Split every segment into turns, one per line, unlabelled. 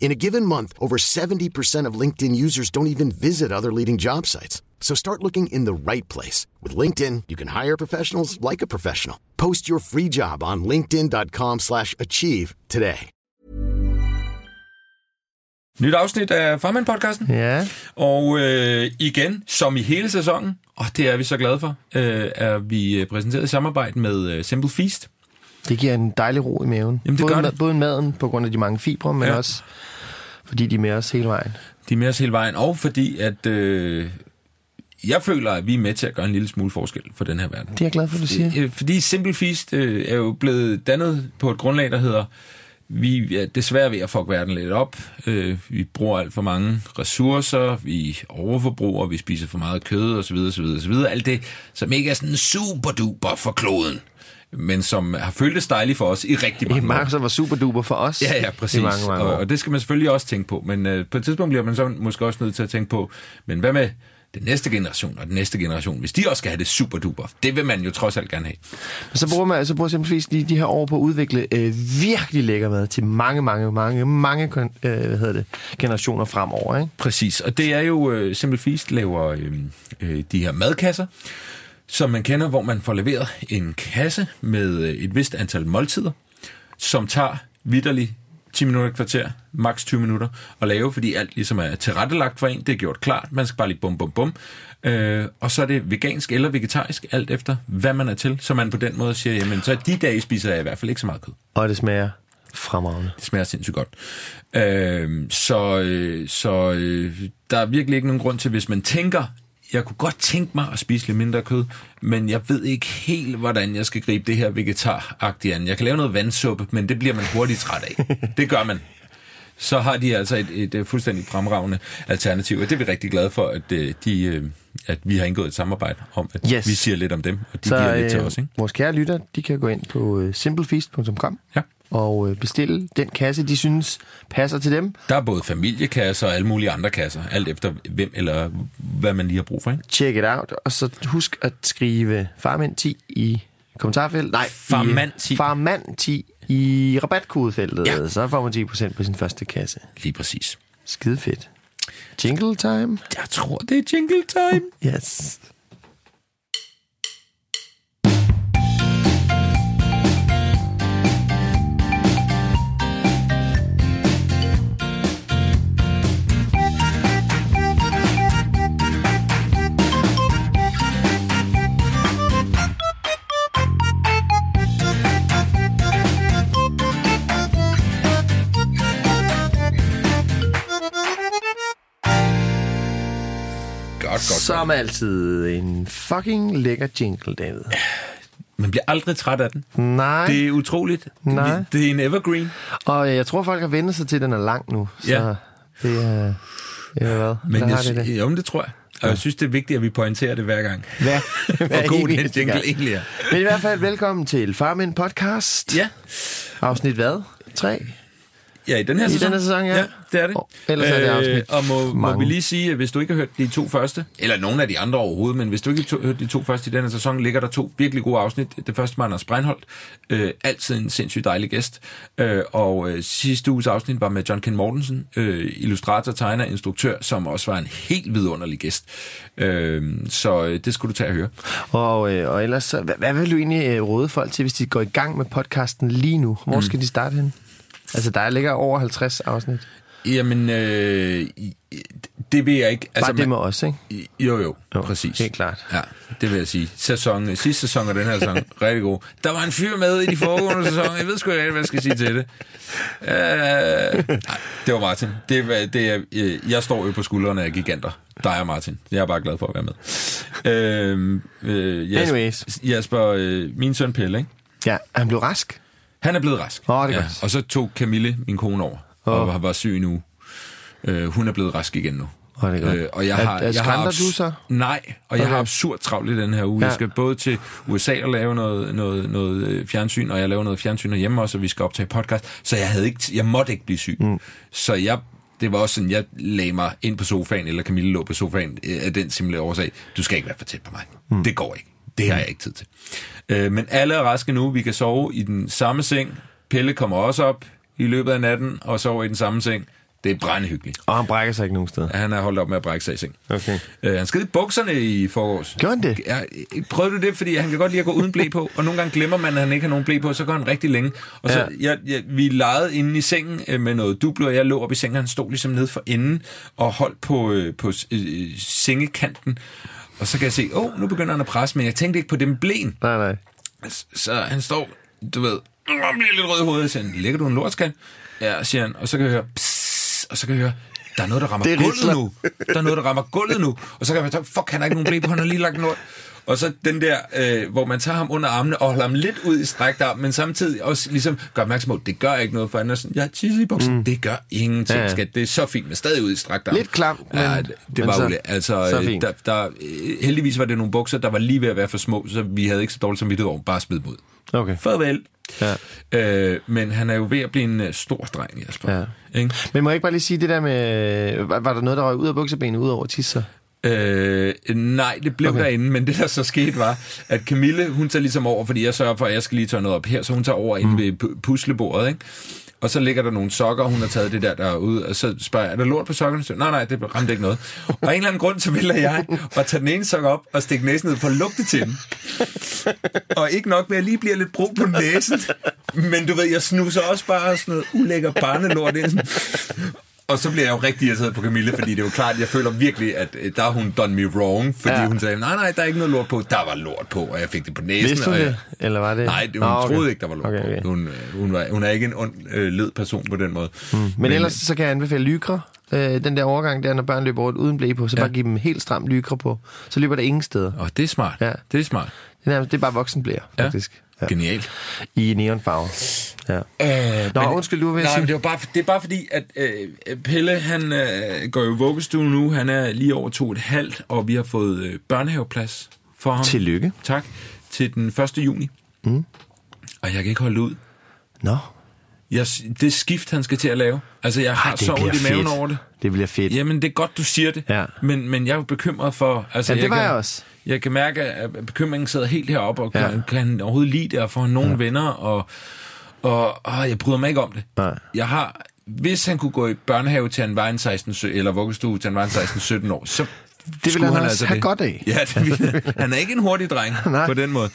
In a given month, over 70% of LinkedIn users don't even visit other leading job sites. So start looking in the right place. With LinkedIn, you can hire professionals like a professional. Post your free job on linkedin.com slash achieve today.
Nyt afsnit af Farman-podcasten.
Ja.
Og øh, igen, som i hele sæsonen, og det er vi så glade for, øh, er vi præsenteret i samarbejde med øh, Simple Feast.
Det giver en dejlig ro i maven.
Jamen, det
både,
gør det.
både maden på grund af de mange fibre, men
ja.
også fordi de er med os hele vejen.
De er med os hele vejen, og fordi at øh, jeg føler, at vi er med til at gøre en lille smule forskel for den her verden.
Det er jeg glad for, du siger.
Øh, Fordi Simple Feast øh, er jo blevet dannet på et grundlag, der hedder, vi er desværre ved at fuck verden lidt op. Øh, vi bruger alt for mange ressourcer, vi overforbruger, vi spiser for meget kød osv. osv., osv. Alt det, som ikke er sådan super duper for kloden, men som har føltes dejligt for os i rigtig
I
mange år.
mange, som var super duper for os.
Ja, ja, præcis.
I mange, mange
og,
år.
og det skal man selvfølgelig også tænke på. Men øh, på et tidspunkt bliver man så måske også nødt til at tænke på, men hvad med den næste generation og den næste generation, hvis de også skal have det super duper? Det vil man jo trods alt gerne have.
Så bruger man så bruger simpelthen de, de her år på at udvikle øh, virkelig lækker mad til mange, mange, mange, mange kon- øh, hvad hedder det, generationer fremover. Ikke?
Præcis, og det er jo, øh, Feast laver øh, øh, de her madkasser, som man kender, hvor man får leveret en kasse med øh, et vist antal måltider, som tager vidderligt 10 minutter kvarter, maks 20 minutter at lave, fordi alt ligesom er tilrettelagt for en, det er gjort klart, man skal bare lige bum bum bum, øh, og så er det vegansk eller vegetarisk, alt efter hvad man er til, så man på den måde siger, jamen så de dage spiser jeg i hvert fald ikke så meget kød.
Og det smager fremragende.
Det smager sindssygt godt. Øh, så øh, så øh, der er virkelig ikke nogen grund til, hvis man tænker, jeg kunne godt tænke mig at spise lidt mindre kød, men jeg ved ikke helt, hvordan jeg skal gribe det her vegetar an. Jeg kan lave noget vandsuppe, men det bliver man hurtigt træt af. Det gør man. Så har de altså et, et, et fuldstændig fremragende alternativ, og det er vi rigtig glade for, at, øh, de, øh, at vi har indgået et samarbejde om, at
Yes.
vi siger lidt om dem, og de
Så
giver lidt til
øh,
os. Ikke?
vores kære lytter, de kan gå ind på simplefeast.com
Ja.
Og øh, bestille den kasse, de synes passer til dem.
Der er både familiekasser og alle mulige andre kasser, alt efter hvem eller hvad man lige har brug for. Ikke?
Check it out. Og så husk at skrive farmand 10 i kommentarfeltet. Nej,
Farmand 10.
I, farmand 10 i rabatkodefeltet.
Ja.
Så får man 10% på sin første kasse.
Lige præcis.
Skide fedt. Jingle time.
Jeg tror, det er jingle time.
Yes.
Godt.
Som altid en fucking lækker jingle, David.
Man bliver aldrig træt af den.
Nej.
Det er utroligt.
Nej.
Det er en evergreen.
Og jeg tror, folk har vendt sig til, at den er lang nu. Så
Ja.
det er... Ja, hvad?
Men jeg,
har det det.
Jo, men det tror jeg. Og jeg synes, det er vigtigt, at vi pointerer det hver gang.
Hvad?
Hvor god den jingle egentlig er.
Men i hvert fald velkommen til Farmin Podcast.
Ja.
Afsnit hvad? 3?
Ja, i den her
I
sæson.
denne sæson, ja.
Ja, det er det.
Og ellers er det afsnit
Og må, må vi lige sige, at hvis du ikke har hørt de to første, eller nogen af de andre overhovedet, men hvis du ikke har hørt de to første i denne sæson, ligger der to virkelig gode afsnit. Det første med Anders Breinholt, øh, altid en sindssygt dejlig gæst. Øh, og øh, sidste uges afsnit var med John Ken Mortensen, øh, illustrator, tegner, instruktør, som også var en helt vidunderlig gæst. Øh, så øh, det skulle du tage at høre.
Og, øh, og ellers, hvad, hvad vil du egentlig øh, råde folk til, hvis de går i gang med podcasten lige nu? Hvor mm. skal de starte hen? Altså, der ligger over 50 afsnit.
Jamen, øh, Det vil jeg ikke.
Altså, Bare det med os, ikke?
Jo, jo,
Jo,
præcis.
helt klart.
Ja, det vil jeg sige. Sæson, sidste sæson og den her sæson, rigtig god. Der var en fyr med i de foregående sæsoner. Jeg ved sgu ikke, hvad jeg skal sige til det. Uh, nej, det var Martin. Det, var- det er, øh, jeg står jo på skuldrene af giganter. Dig og Martin. Jeg er bare glad for at være med. Øh, øh, Jesper,
Anyways.
Jesper øh, min søn Pelle, ikke?
Ja, han blev rask.
Han er blevet rask.
Åh, det er godt.
Og så tog Camille, min kone, over.
Åh.
Og var syg nu. Øh, hun er blevet rask igen nu.
Åh, det er godt.
Øh, og jeg har,
er-
jeg har abs-
du så?
Nej, og jeg
Okay.
har absurd travlt i den her uge.
Ja.
Jeg skal både til USA og lave noget, noget, noget øh, fjernsyn, og jeg laver noget fjernsyn hjemme også, og vi skal optage podcast. Så jeg, havde ikke, jeg måtte ikke blive syg. Mm. Så jeg, det var også sådan, jeg lagde mig ind på sofaen, eller Camille lå på sofaen, øh, af den simple årsag. Du skal ikke være for tæt på mig. Mm. Det går ikke. Det har jeg ikke tid til. Øh, men alle er raske nu. Vi kan sove i den samme seng. Pelle kommer også op i løbet af natten og sover i den samme seng. Det er brændehyggeligt.
Og han brækker sig ikke nogen steder.
Han er holdt op med at brække sig i seng.
Okay.
Øh, han skede i bukserne i forgårs.
Gjorde han det?
Ja, prøvede du det? Fordi han kan godt lide at gå uden blæ på, og nogle gange glemmer man, at han ikke har nogen blæ på, så går han rigtig længe. Og så,
Ja.
jeg, jeg, vi legede inde i sengen øh, med noget dublo, og jeg lå op i sengen, og han stod ligesom nede for enden og holdt på, øh, på øh, sengekanten. Og så kan jeg se, åh, oh, nu begynder han at presse, men jeg tænkte ikke på det med blæen.
Nej, nej.
Så han står, du ved, og bliver lidt rød i hovedet, og siger, han, lægger du en lortskal? Ja, siger han, og så kan jeg høre, psss, og så kan jeg høre, der er noget, der rammer
Det er
gulvet nu. Der er noget, der rammer gulvet nu. Og så kan man tænke, fuck, han har ikke nogen blæ på, han har lige lagt en lort. Og så den der, øh, hvor man tager ham under armene og holder ham lidt ud i strækt arm, men samtidig også ligesom gør opmærksom på, det gør ikke noget, for han er sådan, jeg har tisset i buksen. Mm. Det gør ingenting,
Ja,
ja,
ja.
skat. Det er så fint, men stadig ud i strakt arm.
Lidt klamt,
ja,
men-
det, det var jo det. Altså,
så
øh, der, der, øh, heldigvis var det nogle bukser, der var lige ved at være for små, så vi havde ikke så dårligt som over, bare smid dem ud.
Okay.
Farvel.
Ja.
Øh, men han er jo ved at blive en uh, stor dreng, Jesper.
Ja.
Ikke?
Men må jeg ikke bare lige sige det der med... Var, var der noget, der røg ud af buksebenet ud over tisser?
Øh, nej, det blev
Okay.
derinde, men det der så skete var, at Camille, hun tager ligesom over, fordi jeg sørger for, at jeg skal lige tørre noget op her, så hun tager over mm. inde ved pu- puslebordet, ikke? Og så ligger der nogle sokker, og hun har taget det der derude, og så spørger jeg, er der lort på sokkerne? Så, nej, nej, det ramte ikke noget. Og af en eller anden grund, så vælger jeg at tage den ene sok op og stikke næsen ned for at lugte til den. Og ikke nok med, at jeg lige bliver lidt brug på næsen, men du ved, jeg snuser også bare sådan noget ulækker barnelort ind. Og så bliver jeg jo rigtig irriteret på Camille, fordi det er jo klart, jeg føler virkelig, at øh, der har hun done me wrong, fordi
Ja.
hun sagde, nej, nej, der er ikke noget lort på. Der var lort på, og jeg fik det på næsen.
Vidste
og jeg,
det? Eller var det...
Nej, det, hun
Nå, okay.
troede ikke, der var lort
Okay, okay.
på. Hun, øh, hun, var, hun er ikke en ond, øh, led person på den måde. Mm.
Men, Men ellers så kan jeg anbefale lykre. Øh, den der overgang der, når børn løber rundt uden blæ på, så
Ja.
bare give dem helt stram lykre på. Så løber der ingen steder.
Og det er smart.
Ja.
Det er smart.
Det er, nærmest- det er bare
Ja.
faktisk. Ja.
Genialt.
I neonfarver. Ja.
Øh,
Nå, undskyld, du var
nej,
sige-
men det, var bare, det er bare fordi, at øh, Pelle, han øh, går jo vuggestue nu. Han er lige over to og et halvt, og vi har fået øh, børnehaveplads for ham.
Tillykke.
Tak. Til den 1. juni. Mm. Og jeg kan ikke holde ud.
Nå,
Jeg, det skift, han skal til at lave. Altså, jeg har
det
så ondt i maven
fedt.
over det.
det bliver fedt.
Jamen, det er godt, du siger det.
Ja.
Men, men jeg er jo bekymret for... Altså,
Ja, det var
kan,
jeg også.
Jeg kan mærke, at bekymringen sidder helt heroppe, og kan,
Ja.
ja. kan han overhovedet lide det, og får han nogen ja. venner, og, og, og jeg bryder mig ikke om det.
Nej.
Jeg har... Hvis han kunne gå i børnehave til han var en 16, sø- eller vuggestue til han var en 16-17 år, så
vil
skulle
han også have godt af.
Ja, det ville, han er ikke en hurtig dreng på den måde.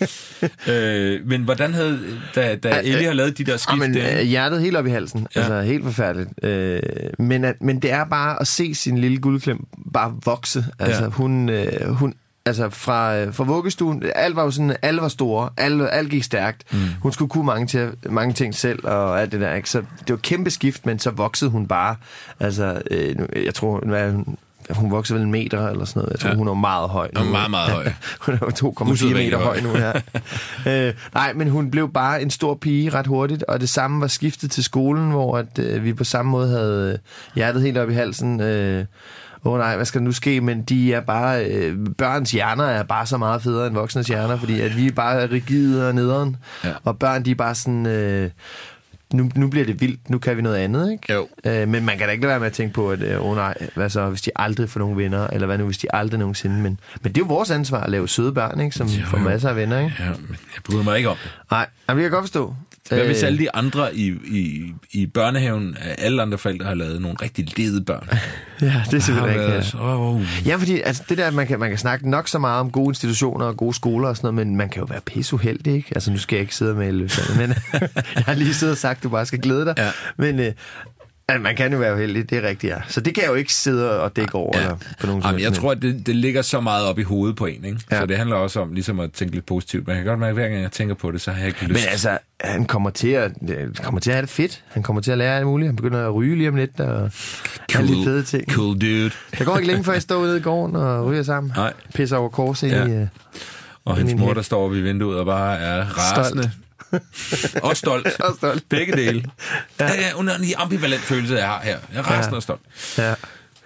øh, men hvordan havde, da, da Ellie har lavet de der skift
men
der,
øh, hjertet helt op i halsen. Ja. Altså helt forfærdeligt. Øh, men, at, men det er bare at se sin lille guldklem bare vokse. Altså
Ja.
hun, øh, hun altså fra, øh, fra vuggestuen, alt var jo sådan, alle var store, alle, alt gik stærkt. Mm. Hun skulle kunne mange, til, mange ting selv og alt det der. Ikke? Så det var kæmpe skift, men så voksede hun bare. Altså, øh, jeg tror, nu er hun, hun voksede vel en meter eller sådan noget. Jeg tror, ja. Hun er meget høj.
Hun er meget, meget høj.
hun er jo 2,4 meter høj. nu her. øh, nej, men hun blev bare en stor pige ret hurtigt, og det samme var skiftet til skolen, hvor at, øh, vi på samme måde havde øh, hjertet helt op i halsen. Øh, Åh oh, nej, hvad skal der nu ske? Men de er bare, øh, børns hjerner er bare så meget federe end voksnes hjerner, fordi at vi er bare rigide og nederen.
Ja.
Og børn, de er bare sådan, øh, nu, nu bliver det vildt, nu kan vi noget andet, ikke?
Jo.
Øh, men man kan da ikke lade være med at tænke på, at øh, oh nej, hvad så, hvis de aldrig får nogle venner, eller hvad nu, hvis de aldrig nogensinde, men, men det er jo vores ansvar at lave søde børn, ikke? Som
Jo,
får masser af venner, ikke?
ja, men jeg bryder mig ikke om det.
Nej, jamen, det kan jeg godt forstå.
Hvad hvis
Øh,
alle de andre i, i, i børnehaven, øh, alle andre forældre har lavet nogle rigtig lede børn?
Ja, det er selvfølgelig
været
rigtigt.
så, oh,
Ja, fordi altså, det der, man kan, man kan snakke nok så meget om gode institutioner og gode skoler og sådan noget, men man kan jo være pisseuheldig, ikke? Altså, nu skal jeg ikke sidde med løserne, men jeg har lige siddet og sagt, at du bare skal glæde dig.
Ja.
Men øh, Altså, man kan jo være uheldig, det er rigtigt, ja. Så det kan jeg jo ikke sidde og dække over
Ja.
eller på nogen
Jamen, jeg tror, at det, det ligger så meget op i hovedet på en, ikke?
Ja.
Så det handler også om ligesom at tænke lidt positivt. Men jeg kan godt mærke, at hver gang jeg tænker på det, så har jeg ikke lyst.
Men altså, han kommer til, at, øh, kommer til at have det fedt. Han kommer til at lære alt muligt. Han begynder at ryge lige om lidt og alle de fede ting.
Cool dude.
Der går ikke længe før, jeg står ude i gården og ryger sammen.
Nej.
Pisser over kors ind
Ja.
i... øh,
Og hans mor, der står oppe i vinduet og bare er rasende. og stolt.
Og stolt.
Begge dele. Ja. Ja, ja, under en ambivalent følelse, jeg har her. Jeg er rasende
Ja.
og stolt.
Ja.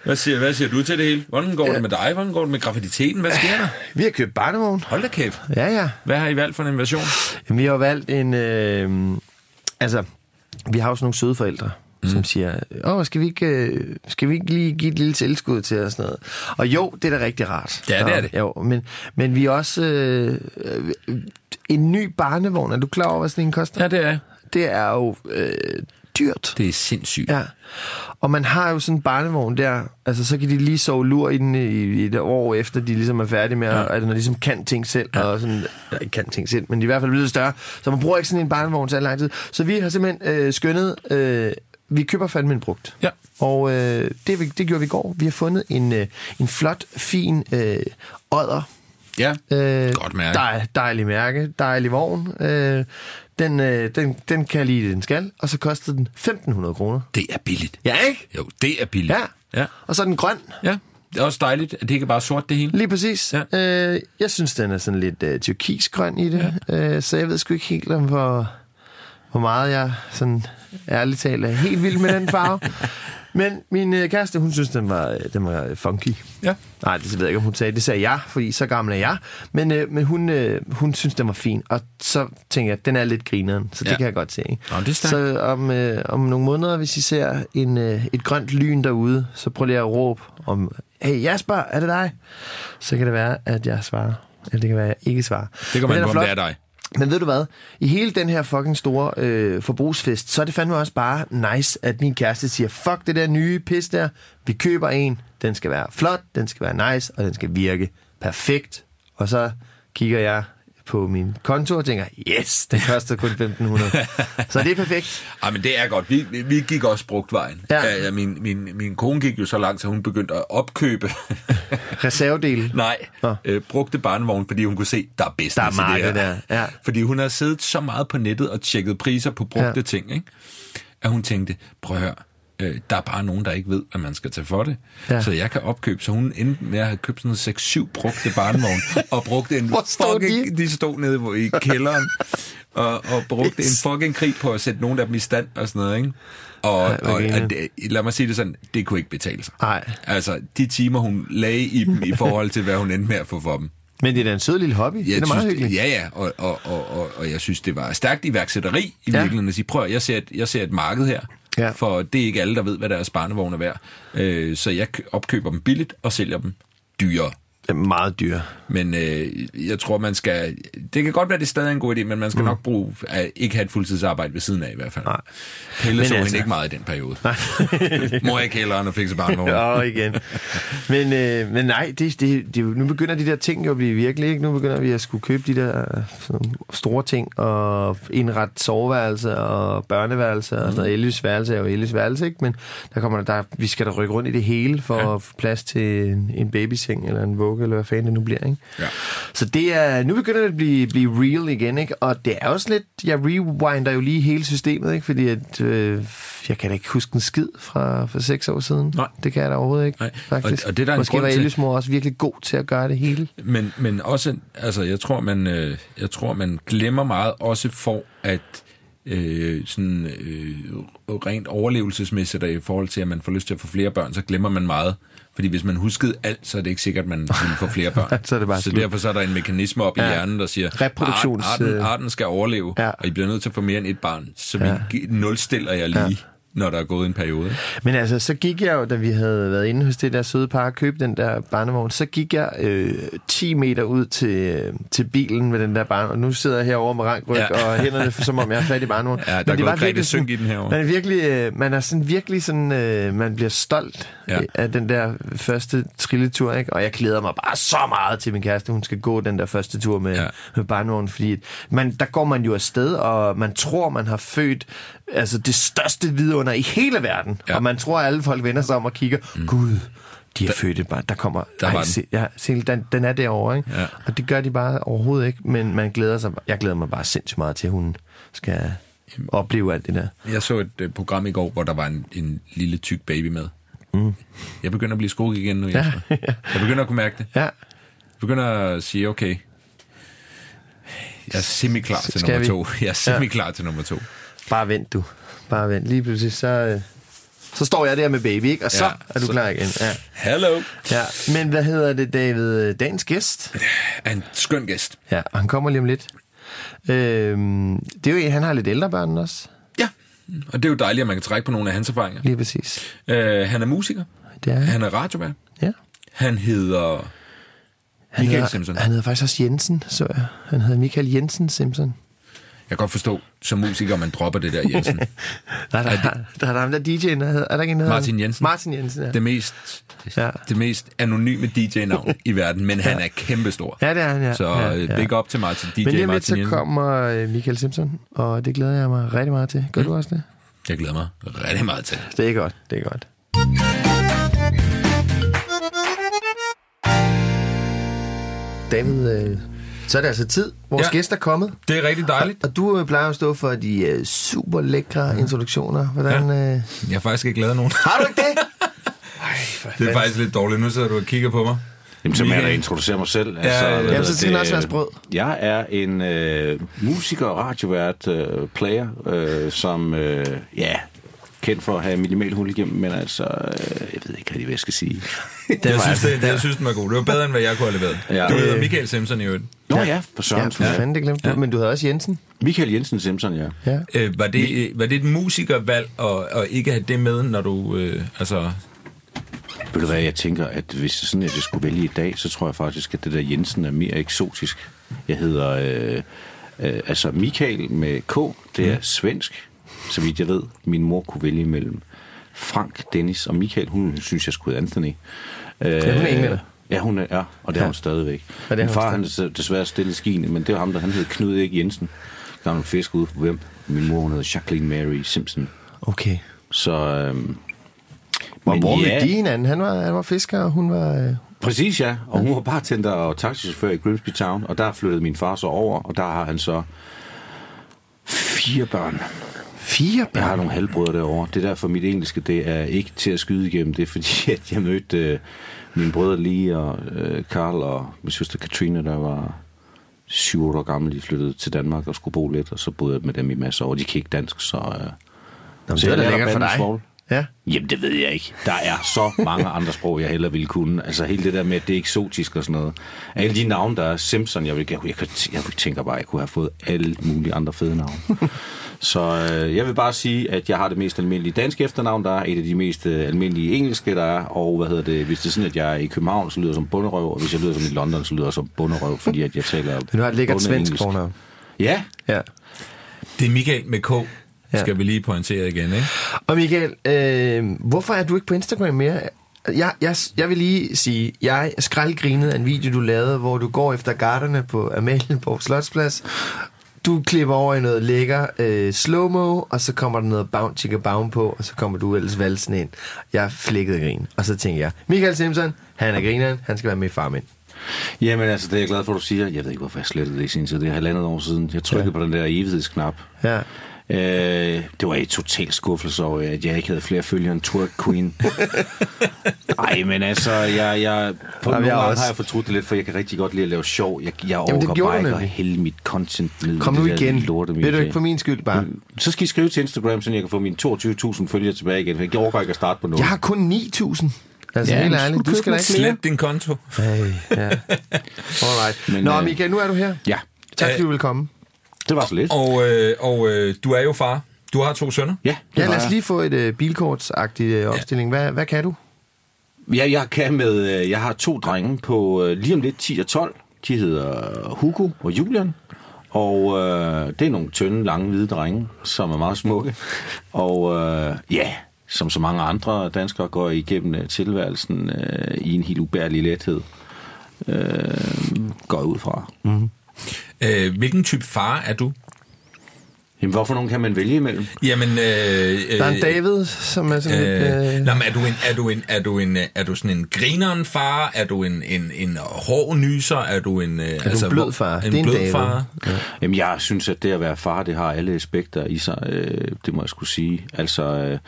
Hvad siger, hvad siger du til det hele? Hvordan går det med dig? Hvordan går det med graviditeten? Hvad sker der?
Vi har købt barnevogn.
Hold da kæft.
Ja, ja.
Hvad har I valgt for en version?
Jamen, vi har valgt en... Øh, altså, vi har jo sådan nogle søde forældre, mm. som siger, åh, skal vi, ikke, øh, skal vi ikke lige give et lille tilskud til os? Sådan noget? Og jo, det er da rigtig rart.
Ja, det er
Og-
det.
Jo, men, men vi er også... Øh, en ny barnevogn, er du klar over, hvad sådan en koster?
Ja, det er
Det er jo øh, dyrt.
Det er sindssygt.
Ja, og man har jo sådan en barnevogn der, altså så kan de lige sove lur i den i, et år efter, de ligesom er færdige med, ja. at når de ligesom kan ting selv, ja. og sådan, eller ikke kan ting selv, men de er i hvert fald blevet større, så man bruger ikke sådan en barnevogn til lang tid. Så vi har simpelthen øh, skønnet, øh, vi køber fandme en brugt.
Ja.
Og øh, det, det gjorde vi i går. Vi har fundet en, øh, en flot, fin øh, odder,
Ja.
Øh,
Godt mærke.
Dej, dejlig mærke, dejlig vogn. Øh, den, øh, den, den kan jeg lide, den skal. Og så kostede den 1.500 kroner.
Det er billigt.
Ja, ikke?
Jo, det er billigt.
Ja.
Ja.
Og så er den grøn.
ja. Det er også dejligt, at det ikke er bare sort det hele.
Lige præcis.
Ja.
Ja. Øh, jeg synes, den er sådan lidt øh, tyrkisgrøn i det. Ja. Øh, så jeg ved sgu ikke helt, om hvor, hvor meget jeg sådan ærligt talt er helt vild med den farve. Men min øh, kæreste, hun synes, den var, øh, den var funky.
Ja.
Nej, det ved jeg ikke, om hun sagde. Det sagde jeg, fordi så gammel er jeg. Men, øh, men hun, øh, hun synes, den var fin. Og så tænker jeg, den er lidt grineren. Så det
Ja.
kan jeg godt se. Ikke?
Nå, det er stærkt.
så om, øh, om nogle måneder, hvis I ser en, øh, et grønt lyn derude, så prøv lige at råbe om, hey Jasper, er det dig? Så kan det være, at jeg svarer. Eller det kan være, at jeg ikke svarer.
Det kan man på, om det er dig.
Men ved du hvad? I hele den her fucking store øh, forbrugsfest, så er det fandme også bare nice, at min kæreste siger, fuck det der nye pis der, vi køber en, den skal være flot, den skal være nice, og den skal virke perfekt. Og så kigger jeg på min konto og tænker, yes, den koster kun 1.500. så det er perfekt.
Ej, men det er godt. Vi, vi- gik også brugt vejen.
Ja.
Ja, min, min, min kone gik jo så langt, så hun begyndte at opkøbe
Reservedel.
Nej, øh, brugte barnevogn, fordi hun kunne se, der er business
Der er
i
marked
det her.
der, ja.
Fordi hun har siddet så meget på nettet og tjekket priser på brugte
Ja.
ja. ting, ikke? at hun tænkte, prøv at høre, øh, der er bare nogen, der ikke ved, hvad man skal tage for det.
Ja.
Ja. Så jeg kan opkøbe. Så hun endte med at have købt sådan 6-7 brugte barnevogn, og brugte en fucking... De? stod nede hvor- i kælderen, og, og brugte en fucking krig på at sætte nogle af dem i stand og sådan noget, ikke? Og,
Ej, hvor
og, det, lad mig sige det sådan, det kunne ikke betale sig.
Nej.
Altså, de timer, hun lagde i dem i forhold til, hvad hun endte med at få for dem.
Men det er da en sød lille hobby. det er da meget
synes,
hyggeligt.
Ja, ja, og, og, og, og, og jeg synes, det var stærkt iværksætteri i
Ja.
ja. virkeligheden at sige, prøv jeg ser, et, jeg ser et marked her,
Ja.
for det er ikke alle, der ved, hvad deres barnevogn er værd. Øh, så jeg opkøber dem billigt og sælger dem dyrere.
Er meget dyr.
Men øh, jeg tror, man skal... Det kan godt være, det er stadig en god idé, men man skal mm. nok bruge at ikke have et fuldtidsarbejde ved siden af i hvert fald.
Nej.
Pelle
Men
så
altså-
hende ikke meget i den periode. Mor i kælderen og fikse barnevogn.
Ja, igen. Men, øh, men nej, det, det, det, nu begynder de der ting jo at blive virkelig, ikke? Nu begynder vi at skulle købe de der øh, sådan store ting, og indrette soveværelse og børneværelse, og sådan noget. Elias værelse er jo Elias værelse, ikke? Men der kommer der, vi skal da rykke rundt i det hele, for ja. at få plads til en, en babyseng, eller en vugge, eller hvad fanden det nu bliver, ikke?
Ja.
Så det er, nu begynder det at blive, blive real igen, ikke? Og det er også lidt, jeg rewinder jo lige hele systemet, ikke? Fordi at, øh, jeg kan da ikke huske en skid fra, for seks år siden.
Nej.
Det kan jeg da overhovedet ikke,
Nej.
faktisk.
Og- og det er der en
Måske var
til.
Elias mor også virkelig god til at gøre det hele.
Men, men også, altså, jeg tror, man, øh, jeg tror, man glemmer meget, også for at øh, sådan, øh, rent overlevelsesmæssigt i forhold til, at man får lyst til at få flere børn, så glemmer man meget. Fordi hvis man huskede alt, så er det ikke sikkert, at man vil få flere børn.
Så er det bare
så
slut.
derfor så er der en mekanisme op ja. I hjernen, der siger,
Reproduktions-
"Art- arten, arten skal overleve,
Ja.
og I bliver nødt til at få mere end et barn. Så vi
Ja.
nulstiller jer lige, ja. Når der er gået en periode.
Men altså, så gik jeg jo, da vi havde været inde hos det der søde par og købt den der barnevogn, så gik jeg øh, 10 meter ud til, øh, til bilen med den der barn, og nu sidder jeg herovre med rankryg ja. Og hænderne, som om jeg er fat i barnevognen.
Ja, der
Men
er
det var virkelig sådan-
i den herovre.
Man er virkelig, øh, man er sådan virkelig sådan, øh, man bliver stolt ja.
Ja.
af den der første trilletur, ikke? Og jeg glæder mig bare så meget til min kæreste, hun skal gå den der første tur med. Ja. med barnevognen, fordi man, der går man jo afsted, og man tror, man har født altså det største vidunder i hele verden.
Ja.
Ja. Og man tror, at alle folk vender sig om og kigger. Mm. Gud, de er født et barn. Der kommer...
Der
ej, se, ja, se, den, den er derovre, ikke?
Ja.
Og det gør de bare overhovedet ikke. Men man glæder sig... Jeg glæder mig bare sindssygt meget til, at hun skal opleve alt det der.
Jeg så et øh, program i går, hvor der var en, en lille tyk baby med. Mm. Jeg begynder at blive skog igen nu, Jesper.
ja.
Jeg begynder at kunne mærke det.
Ja,
Jeg begynder at sige, okay, jeg er semi-klar til nummer
vi?
to. Jeg er semi-klar til nummer to.
Bare vent du. Bare vent. Lige pludselig, så... øh, Så står jeg der med baby, ikke? Og så
Ja,
er du
så-
klar igen. Ja.
Hello.
ja. Men hvad hedder det, David? Dagens gæst?
Er en skøn gæst.
Ja, og han kommer lige om lidt. Øhm, det er jo han har lidt ældre børn også.
Ja, og det er jo dejligt, at man kan trække på nogle af hans erfaringer.
Lige præcis.
Øh, han er musiker.
Det er han.
Han er radiovært.
Ja.
Han hedder
Han
Michael
hedder,
Simpson.
Han hedder faktisk også Jensen, så jeg. Han hedder Michael Jensen Simpson.
Jeg kan godt forstå, som musiker, man dropper det der, Jensen.
Nej, der, er, der er ham der DJ'en, der hedder, er der ikke en, der
Martin Jensen.
Martin Jensen, ja.
Det mest,
Ja.
det mest anonyme DJ-navn i verden, men han er kæmpestor.
Ja, det er han, ja.
Så
ja,
øh,
ja.
big up til Martin, DJ
Men lige
Martin
så
Jensen.
kommer øh, Michael Simpson, og det glæder jeg mig rigtig meget til. Gør mm. du også det?
Jeg glæder mig rigtig meget til.
Det er godt, det er godt. David, øh, så er det altså tid. Vores
Ja.
ja. gæst er kommet.
Det er rigtig dejligt.
Og du øh, plejer at stå for de øh, super lækre introduktioner. Hvordan, ja. øh,
Jeg har faktisk ikke lavet nogen.
har du ikke det?
Det er faktisk lidt dårligt. Nu sidder du og kigger på mig.
Jamen, så må jeg da introducere mig selv.
ja, ja.
hvad
Jamen,
så skal den også være sprød.
Jeg er en øh, musiker, radiovært, øh, player, øh, som, øh, ja, kendt for at have minimalhul igennem, men altså, øh, jeg ved ikke rigtig, hvad jeg skal sige.
Jeg synes, det, jeg synes, den var god. Det var bedre, end hvad jeg kunne have leveret.
Ja.
Du hedder Michael Simpson i øvrigt.
Nå ja, for
Ja,
søren.
for
Ja,
fanden, det glemte du. Men du havde også Jensen.
Michael Jensen Simpson, ja.
Ja.
Øh, var, det, øh, var det et musikervalg at, at ikke have det med, når du... Øh, altså,
Ved du hvad, jeg tænker, at hvis sådan, at jeg skulle vælge i dag, så tror jeg faktisk, at det der Jensen er mere eksotisk. Jeg hedder, øh, øh, altså Michael med K, det er
Mm.
svensk, så vidt jeg ved. Min mor kunne vælge mellem Frank, Dennis og Michael. Hun synes, jeg skulle hedde Anthony. Øh,
Ja, hun er englænder.
Ja, hun er, ja, og det er
Ja.
hun stadigvæk.
Ja, det er
Min far, han er desværre stille skien, men det var ham, der han hed Knud Erik Jensen. Gammel fisk ude på hvem. Min mor, hun hedder Jacqueline Mary Simpson.
Okay.
Så, øhm,
Hvor,
men
hvor
ja.
med de hinanden? Han var, han var fisker, og hun var... Øh...
Præcis, ja. Og hun var bartender og taxichauffør i Grimsby Town, og der flyttede min far så over, og der har han så fire børn.
Fire
Jeg har
børn.
nogle halvbrødre derovre. Det er derfor, mit engelske, det er ikke til at skyde igennem. Det er fordi, at jeg mødte øh, mine brødre Lee og øh, Carl og min søster Katrine, der var syv år gammel. De flyttede til Danmark og skulle bo lidt, og så boede jeg med dem i masser år. De kan ikke dansk, så... Øh,
Nå,
så
det er da lækkert for dig.
svovl.
Ja.
Jamen, det ved jeg ikke. Der er så mange andre sprog, jeg hellere ville kunne. Altså hele det der med, at det er eksotisk og sådan noget. Alle de navne, der er Simpson, jeg, vil, jeg, jeg, jeg, jeg tænker bare, at jeg kunne have fået alle mulige andre fede navne. så øh, jeg vil bare sige, at jeg har det mest almindelige danske efternavn, der er et af de mest øh, almindelige engelske, der er. Og hvad hedder det, hvis det er sådan, at jeg er i København, så lyder jeg som bunderøv, og hvis jeg lyder som i London, så lyder jeg som bunderøv, fordi at jeg taler
Men du har et lækkert svensk fornavn.
Ja,
Ja.
det er Michael med K,
Ja.
skal vi lige pointere igen, ikke?
Og Michael, øh, hvorfor er du ikke på Instagram mere? Jeg, jeg, jeg vil lige sige, jeg skraldgrinede af en video, du lavede, hvor du går efter garderne på Amalienborg Slotsplads. Du klipper over i noget lækker øh, slow-mo, og så kommer der noget bound chicka bound på, og så kommer du ellers valsen ind. Jeg flækkede grin, og så tænker jeg, Michael Simpson, han er grineren, han skal være med i Farmænd.
Jamen altså, det er jeg glad for, at du siger. Jeg ved ikke, hvorfor jeg slettede det i sin tid. Det er halvandet år siden. Jeg trykkede
ja.
på den der evighedsknap.
Ja.
Øh, det var et total skuffelse over, at jeg ikke havde flere følgere end Twerk Queen. Ej, men altså, jeg, jeg, på
Jamen,
nogle
jeg også.
har jeg fortrudt det lidt, for jeg kan rigtig godt lide at lave sjov. Jeg, jeg
det
overgår bare ikke at hælde mit content ned.
Kom
det
nu igen.
lorte
Ved du ikke, for min skyld bare.
Så skal I skrive til Instagram, så jeg kan få mine 22.000 følgere tilbage igen. Jeg overgår ikke at starte på noget.
Jeg har kun 9.000. Altså,
Ja,
helt ærligt, du skal da ikke.
Slet din konto.
Hey, ja. Alright.
Men,
Nå,
øh,
Michael, nu er du her.
Ja,
Tak fordi
Øh,
du vil komme.
Det var så lidt.
Og, øh, og øh, du er jo far. Du har to sønner.
Ja,
Ja, lad os lige få et øh, bilkortsagtigt øh, opstilling. Hvad, hvad kan du?
Ja, jeg kan med, øh, jeg har to drenge på øh, lige om lidt 10 og 12. De hedder Hugo og Julian. Og øh, det er nogle tynde, lange, hvide drenge, som er meget smukke. Og øh, ja, som så mange andre danskere går igennem øh, tilværelsen øh, i en helt ubærlig lethed. Øh, går jeg ud fra.
Øh, hvilken type far er du?
Jamen, hvorfor nogen kan man vælge imellem?
Jamen, øh,
Der er en David, som er sådan lidt...
Øh,
Øh,
nå, men er du, en, er, du en, er, du en, er du sådan en grineren far? Er du en, en, en hård nyser? Er du en, er
du en blød far?
En
Det er en
blød
David.
far?
Jamen, jeg synes, at det at være far, det har alle aspekter i sig. Øh, det må jeg skulle sige. Altså, øh,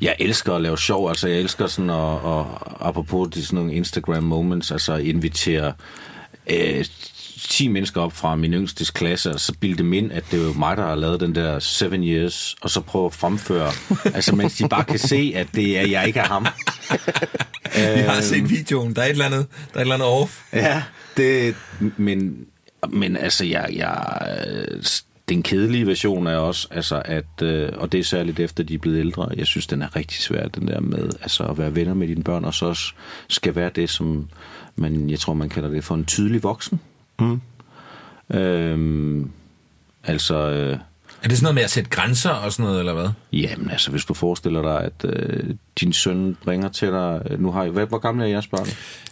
jeg elsker at lave sjov. Altså, jeg elsker sådan at, at apropos de sådan nogle Instagram moments, altså invitere øh, 10 mennesker op fra min yngstes klasse, og så bilde dem ind, at det er jo mig, der har lavet den der seven years, og så prøve at fremføre, altså mens de bare kan se, at det er, jeg ikke er ham.
Vi har set videoen. Der er et eller andet, der er et eller andet off.
Ja, det, men, men altså, jeg, jeg, øh, den kedelige version er også, altså at, øh, og det er særligt efter de er blevet ældre, jeg synes, den er rigtig svær, den der med altså at være venner med dine børn, og så også skal være det, som man, jeg tror, man kalder det for en tydelig voksen. Mm. Øhm, altså, øh,
Er det sådan noget med at sætte grænser og sådan noget, eller hvad?
jamen altså, hvis du forestiller dig, at øh, din søn bringer til dig, øh, nu har I, hvad, hvor gammel er jeres børn?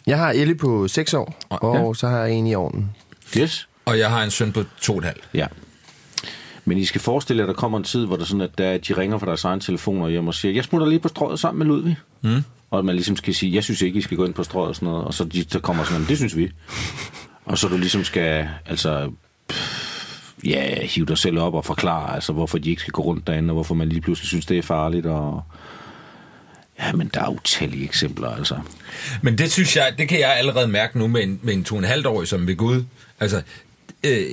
jeg har Ellie på 6 år, og så har jeg en i ovnen.
Yes.
Og jeg har en søn på to og et halvt.
Ja. Men I skal forestille jer, at der kommer en tid, hvor der sådan, at der, de ringer fra deres egen telefoner hjem og siger, jeg smutter lige på strøget sammen med Ludvig. Mm. Og at man ligesom skal sige, jeg synes ikke, I skal gå ind på strøget og sådan noget. Og så, de, så kommer sådan, det synes vi. Og så du ligesom skal, altså, pff, ja, hive dig selv op og forklare, altså, hvorfor de ikke skal gå rundt derinde, og hvorfor man lige pludselig synes, det er farligt. Og... Ja, men der er utallige eksempler, altså.
Men det synes jeg, det kan jeg allerede mærke nu med en, med en to og en halvt årig som ved Gud. Altså, øh,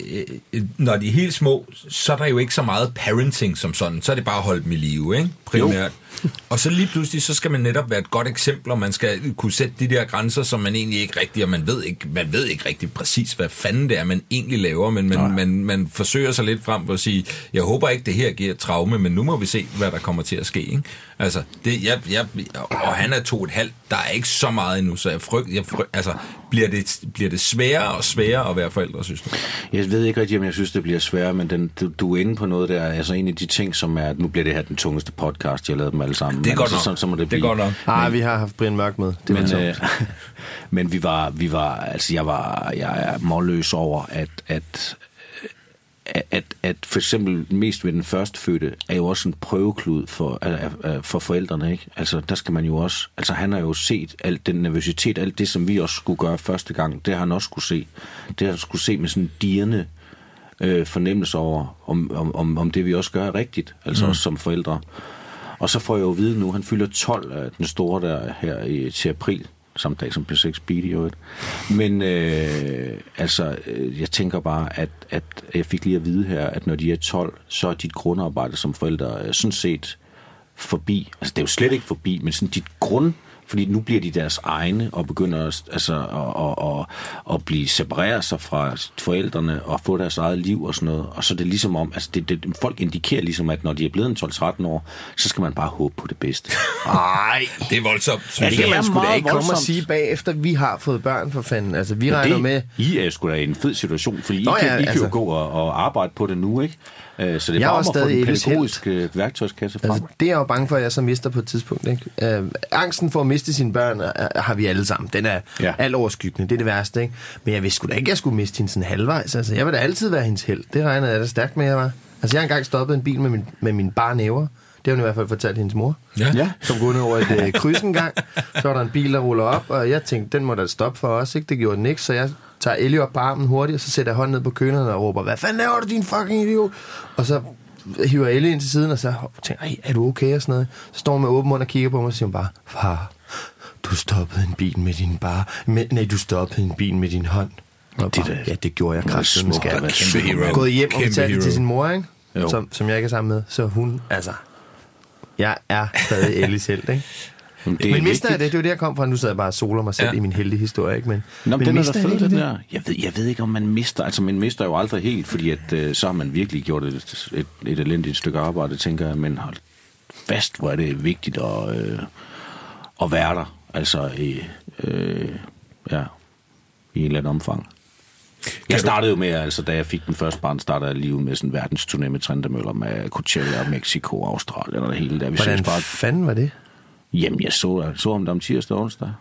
øh, når de er helt små, så er der jo ikke så meget parenting som sådan. Så er det bare at holde dem i live, ikke? Primært. Og så lige pludselig, så skal man netop være et godt eksempel, og man skal kunne sætte de der grænser, som man egentlig ikke rigtig, og man ved ikke, man ved ikke rigtig præcis, hvad fanden det er, man egentlig laver, men man, man, man forsøger sig lidt frem på at sige, jeg håber ikke, det her giver traume, men nu må vi se, hvad der kommer til at ske, ikke? Altså, det, jeg, jeg, og han er to og et halvt, der er ikke så meget endnu, så jeg frygt, jeg frygt, altså, bliver det, bliver det sværere og sværere at være forældre, synes du?
Jeg ved ikke rigtig, om jeg synes, det bliver sværere, men den, du, du er inde på noget der, altså en af de ting, som er, nu bliver det her den tungeste podcast, jeg har lavet dem alle sammen.
Det er godt
altså,
nok.
Så, så må det,
det er
blive.
godt nok.
Ah, vi har haft Brian Mørk med. Det
Men, øh, men vi var, vi var, altså jeg var, jeg er målløs over, at, at, at, at, at for eksempel mest ved den første fødte, er jo også en prøveklud for, for forældrene, ikke? Altså, der skal man jo også, altså han har jo set alt den nervøsitet, alt det, som vi også skulle gøre første gang, det har han også skulle se. Det har han skulle se med sådan en dirrende øh, fornemmelse over, om, om, om, om det vi også gør er rigtigt, altså mm. også som forældre. Og så får jeg jo at vide nu, han fylder 12 af den store der her i, til april, samme dag som P6 Beat i øvrigt. Men øh, altså, øh, jeg tænker bare, at, at jeg fik lige at vide her, at når de er 12, så er dit grundarbejde som forældre øh, sådan set forbi. Altså, det er jo slet ikke forbi, men sådan dit grund fordi nu bliver de deres egne og begynder at, altså, at, at, at, at blive separeret sig fra forældrene og få deres eget liv og sådan noget. Og så er det ligesom om, altså det, det, folk indikerer ligesom, at når de er blevet en 12-13 år, så skal man bare håbe på det bedste.
Ej,
Det er voldsomt,
ja,
synes
det kan
jeg.
man sgu da ikke komme og
voldsomt.
sige bagefter, vi har fået børn for fanden. Altså, vi regner
det,
med...
I er sgu da i en fed situation, fordi
Nå
I kan,
ja,
I kan
altså.
jo gå og, og arbejde på det nu, ikke? Øh, Så det er
Jeg er
bare om
også
at få
stadig
den pædagogiske værktøjskasse frem.
Altså, det er jeg jo bange for, at jeg så mister på et tidspunkt. Ikke? Øh, angsten for at miste sine børn øh, har vi alle sammen. Den er
Ja.
alt overskyggende. Det er det værste. Ikke? Men jeg vidste sgu da ikke, at jeg skulle miste hende sådan halvvejs. Altså, jeg vil da altid være hendes held. Det regner jeg da stærkt med, jeg var. Altså, jeg har engang stoppet en bil med, min, med mine bare næver. Det har hun i hvert fald fortalt hendes mor.
Ja.
Ja.
Som går ned over et øh, kryds en gang. Så var der en bil, der ruller op, og jeg tænkte, den må da stoppe for os. Ikke? Det gjorde den ikke, så jeg tager Ellie op på armen hurtigt, og så sætter jeg hånden ned på kønerne og råber, hvad fanden laver du, din fucking idiot? Og så hiver Ellie ind til siden, og så tænker jeg, "Ej, er du okay og sådan noget? Så står hun med åben mund og kigger på mig, og siger bare, far, du stoppede en bil med din bar. Med, nej, du stoppede en bil med din hånd. Og
Det
bare, ja, det gjorde jeg kraftigt skat.
være
Kæmpe hero.
Gået hjem og
Kæmpe
fortalt det til sin mor, ikke?
Jo.
Som, som jeg ikke er sammen med. Så hun, altså... Jeg er stadig Ellie selv, ikke?
Men, det
Men
er
mister jeg det? Det er jo det, jeg kom fra. Nu sidder jeg bare og soler mig selv
Ja.
i min heldige historie, ikke? Men,
Nå, men den er da fed, den
det?
der. Jeg ved, jeg ved ikke, om man mister. Altså, man mister jo aldrig helt, fordi at, øh, så har man virkelig gjort et, et, et elendigt stykke arbejde, tænker jeg. Men hold fast, hvor er det vigtigt at, øh, at være der. Altså, i, øh, ja, i en eller anden omfang. Jeg startede jo med, altså da jeg fik den første barn, startede jeg livet med sådan en verdensturné med Trendemøller med Coachella, Mexico, Australien og det hele der. Vi
Hvordan
bare,
fanden var det?
Jamen jeg så, jeg så ham der om tirsdag og onsdag.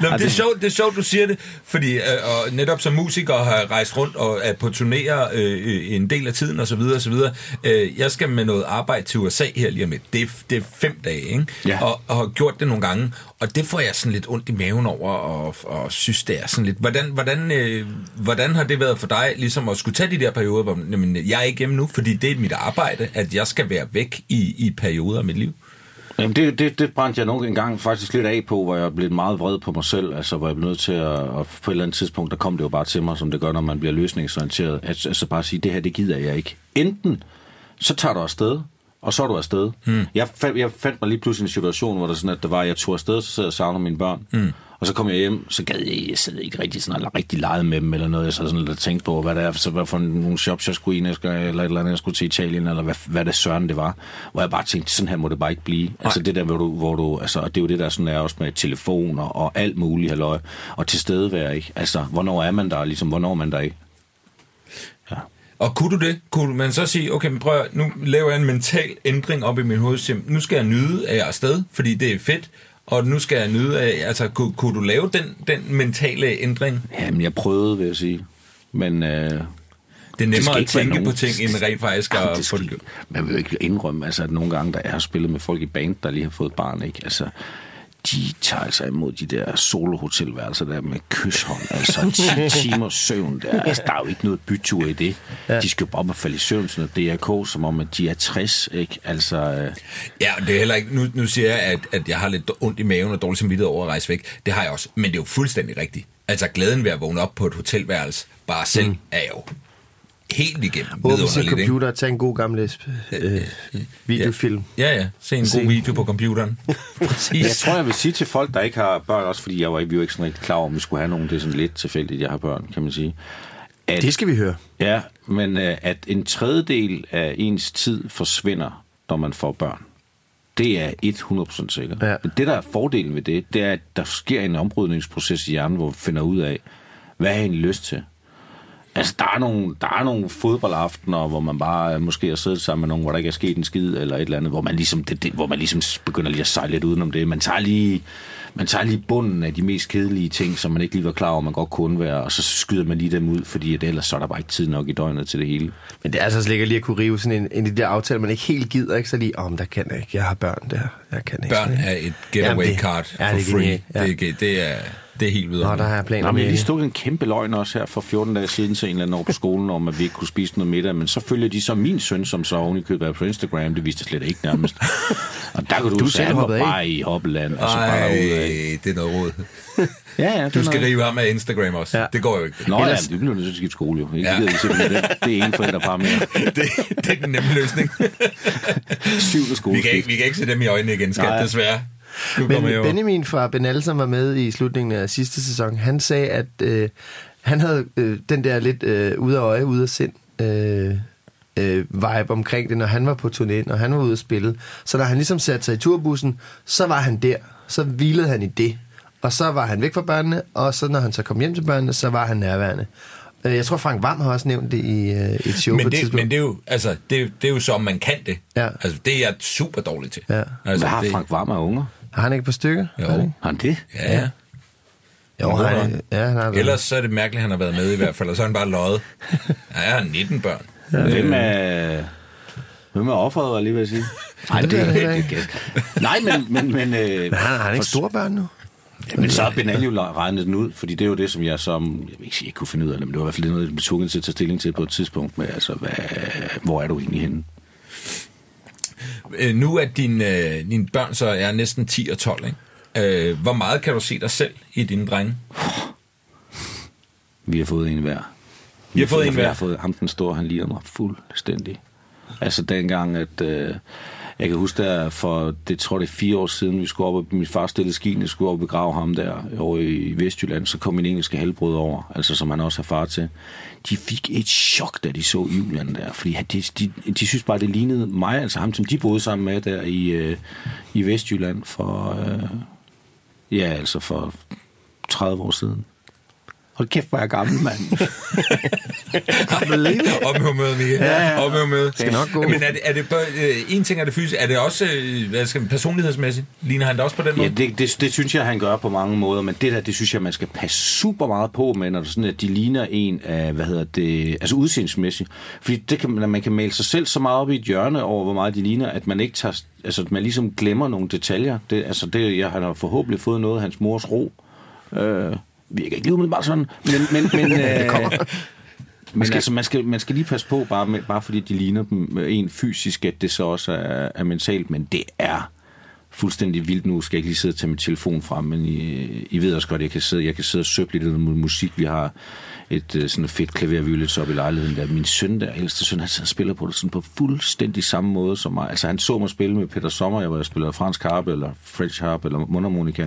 Nå, det, er sjovt, det er sjovt, du siger det, fordi øh, og netop som musiker har rejst rundt og er på turnéer øh, en del af tiden osv. osv. Øh, jeg skal med noget arbejde til USA her lige om lidt. Det er, det er fem dage, ikke?
Ja.
Og, og har gjort det nogle gange, og det får jeg sådan lidt ondt i maven over, og, og synes, det er sådan lidt... Hvordan, hvordan, øh, hvordan har det været for dig, ligesom at skulle tage de der perioder, hvor jamen, jeg er ikke hjemme nu, fordi det er mit arbejde, at jeg skal være væk i, i perioder af mit liv?
Jamen det, det, det brændte jeg nogle en gang faktisk lidt af på, hvor jeg blev meget vred på mig selv. Altså, hvor jeg blev nødt til at, og på et eller andet tidspunkt, der kom det jo bare til mig, som det gør, når man bliver løsningsorienteret. At, altså bare sige, det her, det gider jeg ikke. Enten, så tager du afsted, og så er du afsted. Mm. Jeg, fandt, jeg fandt mig lige pludselig en situation, hvor der sådan, at det var, at jeg tog afsted, så sad jeg og savner mine børn. Mm. Og så kom jeg hjem, så gad jeg, jeg sad ikke rigtig sådan, eller rigtig leget med dem, eller noget. Jeg sad sådan lidt tænkte på, hvad det er, så hvad for nogle shops, jeg skulle ind, jeg skulle, eller et eller andet, jeg skulle til Italien, eller hvad, hvad det søren det var. Hvor jeg bare tænkte, sådan her må det bare ikke blive. Nej. Altså det der, hvor du, hvor du, altså, og det er jo det der sådan er også med telefoner og alt muligt, halløj, og tilstedevær, ikke? Altså, hvornår er man der, ligesom, hvornår er man der ikke? Ja.
Og kunne du det? Kunne man så sige, okay, men prøv at, nu laver jeg en mental ændring op i min hoved. Nu skal jeg nyde, at jeg er afsted, fordi det er fedt. Og nu skal jeg nyde af, altså kunne, kunne du lave den, den mentale ændring?
Jamen, jeg prøvede, vil jeg sige. Men øh,
Det er nemmere at
ikke være
tænke
nogen-
på ting, end rent faktisk at
det
få
skal,
det gjort.
man vil jo ikke indrømme, altså, at nogle gange, der er spillet med folk i band, der lige har fået et barn, ikke? Altså, de tager altså imod de der solohotelværelser der med kyshånd, altså 10 timer søvn der. Altså, der er jo ikke noget bytur i det. Ja. De skal jo bare op og falde i søvn, sådan noget DRK, som om, at de er 60, ikke? Altså, øh,
Ja, det er heller ikke, nu, nu siger jeg, at, at jeg har lidt ondt i maven og dårlig samvittighed over at rejse væk. Det har jeg også, men det er jo fuldstændig rigtigt. Altså glæden ved at vågne op på et hotelværelse, bare selv, mm. er jo helt igennem
Åbne sin
ikke?
computer og tage en god gammeldags øh, videofilm.
Ja, ja. Se en
Se.
god video på computeren. Præcis.
Jeg tror, jeg vil sige til folk, der ikke har børn, også fordi jeg var, vi var ikke sådan rigtig klar over, om vi skulle have nogen. Det er sådan lidt tilfældigt, jeg har børn, kan man sige. At,
Det skal vi høre.
Ja, men uh, at en tredjedel af ens tid forsvinder, når man får børn. Det er 100% sikkert.
Ja.
Men det, der er fordelen ved det, det er, at der sker en ombrydningsproces i hjernen, hvor vi finder ud af, hvad har jeg egentlig lyst til? Altså, der er, nogle, der er nogle fodboldaftener, hvor man bare øh, måske har siddet sammen med nogen, hvor der ikke er sket en skid, eller et eller andet, hvor man ligesom, det, det, hvor man ligesom begynder lige at sejle lidt udenom det. Man tager lige, man tager lige bunden af de mest kedelige ting, som man ikke lige var klar over, man godt kunne være, og så skyder man lige dem ud, fordi at ellers så er der bare ikke tid nok i døgnet til det hele.
Men det er altså slet lige at kunne rive sådan en, en de der aftaler, man ikke helt gider, ikke? Så lige, om der kan jeg ikke. Jeg har børn der. Jeg kan ikke.
Børn er et getaway
Jamen, det-
card
ja,
for
det er
free.
ja.
Det, det, er, det er helt
Nå,
videre.
der har jeg planer
Nå, men
med
jeg lige stod en kæmpe løgn også her for 14 dage siden til en eller anden over på skolen, om at vi ikke kunne spise noget middag, men så følger de så min søn, som så oven i købet på Instagram, det viste jeg slet ikke nærmest. og der kunne du,
Du
du
er
se,
selv af.
bare i hoppeland, og så bare
Ej,
ud af.
det er noget råd.
Ja, ja,
Du skal rive ham af Instagram også.
Ja.
Det går jo ikke.
Nå
Ellers-
ja, det bliver nødt til at skifte skole jo. Ikke?
Ja.
Det, det. det er en forældrepar mere.
det, det er den nemme løsning.
Syvende skole.
vi, kan ikke, vi kan ikke se dem i øjnene igen, skat,
Nej.
desværre.
Men. Benjamin fra Benal, som var med i slutningen af sidste sæson, han sagde, at øh, han havde øh, den der lidt øh, ude af øje, ude af sind øh, øh, vibe omkring det, når han var på turné, når han var ude at spille. Så da han ligesom satte sig i turbussen, så var han der. Så hvilede han i det. Og så var han væk fra børnene, og så når han så kom hjem til børnene, så var han nærværende. Øh, Jeg tror, Frank Vam har også nævnt det i øh, et show på
men
et
det,
tidspunkt.
men det er jo, altså, det, det er jo så, om man kan det.
Ja.
Altså, det er jeg super dårlig til.
Ja.
Altså,
Hvad har
det,
Frank Varm af unger?
Har han ikke et par stykker?
Jo.
Har han?
Har det?
Ja, ja.
Jo, han,
han?
ja, han har
Ellers så er det mærkeligt, at han har været med i hvert fald, og så er han bare løjet. Ja, jeg har 19 børn.
Hvem er... Hvem er offeret, var jeg lige ved at sige? Nej,
Det jeg
det,
ikke.
det, det, Nej, men... Men, men, øh,
Men han, har han ikke
for-
store børn nu?
Men så har Benal jo regnet den ud, fordi det er jo det, som jeg som, jeg vil ikke sige, ikke kunne finde ud af det, men det var i hvert fald noget, jeg blev tvunget til at tage stilling til på et tidspunkt med, altså, hvad, hvor er du egentlig henne?
Øh, nu er din, øh, dine børn så er næsten 10 og 12, ikke? Øh, hvor meget kan du se dig selv i dine drenge?
Vi har fået en hver.
I har fået en hver?
Jeg har fået ham den store, han ligner mig fuldstændig. Altså dengang, at... Øh, jeg kan huske, der for, det tror det er fire år siden, vi skulle op, og min far stillede skien, jeg skulle op og begrave ham der over i Vestjylland, så kom min engelske halvbrød over, altså som han også har far til. De fik et chok, da de så Julian der, fordi de, de, de synes bare, det lignede mig, altså ham, som de boede sammen med der i, øh, i Vestjylland for, øh, ja, altså for 30 år siden. Hold kæft, hvor er jeg gammel, mand.
Op med humøret, Mika.
Ja, ja.
Op med humøret.
Skal nok gå.
Men er det, er det bare, øh, en ting er det fysisk, er det også øh, hvad skal man, personlighedsmæssigt? Ligner han det også på den måde?
Ja, det, det, det synes jeg, han gør på mange måder, men det der, det synes jeg, man skal passe super meget på med, når det er sådan, at de ligner en af, hvad hedder det, altså udseendsmæssigt. Fordi det kan, man kan male sig selv så meget op i et hjørne over, hvor meget de ligner, at man ikke tager, altså man ligesom glemmer nogle detaljer. Det, altså det, jeg han har forhåbentlig fået noget af hans mors ro. Øh, virker ikke lige umiddelbart sådan, men, men, men, øh, men altså, man skal, man skal lige passe på, bare, med, bare fordi de ligner dem en fysisk, at det så også er, er mentalt, men det er fuldstændig vildt nu. Skal jeg ikke lige sidde og tage min telefon frem, men I, I ved også godt, jeg kan sidde, jeg kan sidde og søge lidt noget musik. Vi har et øh, sådan et fedt klaverviolet op i lejligheden der. Min søn der, ældste søn, han og spiller på det sådan på fuldstændig samme måde som mig. Altså han så mig spille med Peter Sommer, jeg var jeg spiller fransk harp, eller French harp, eller mundharmonika.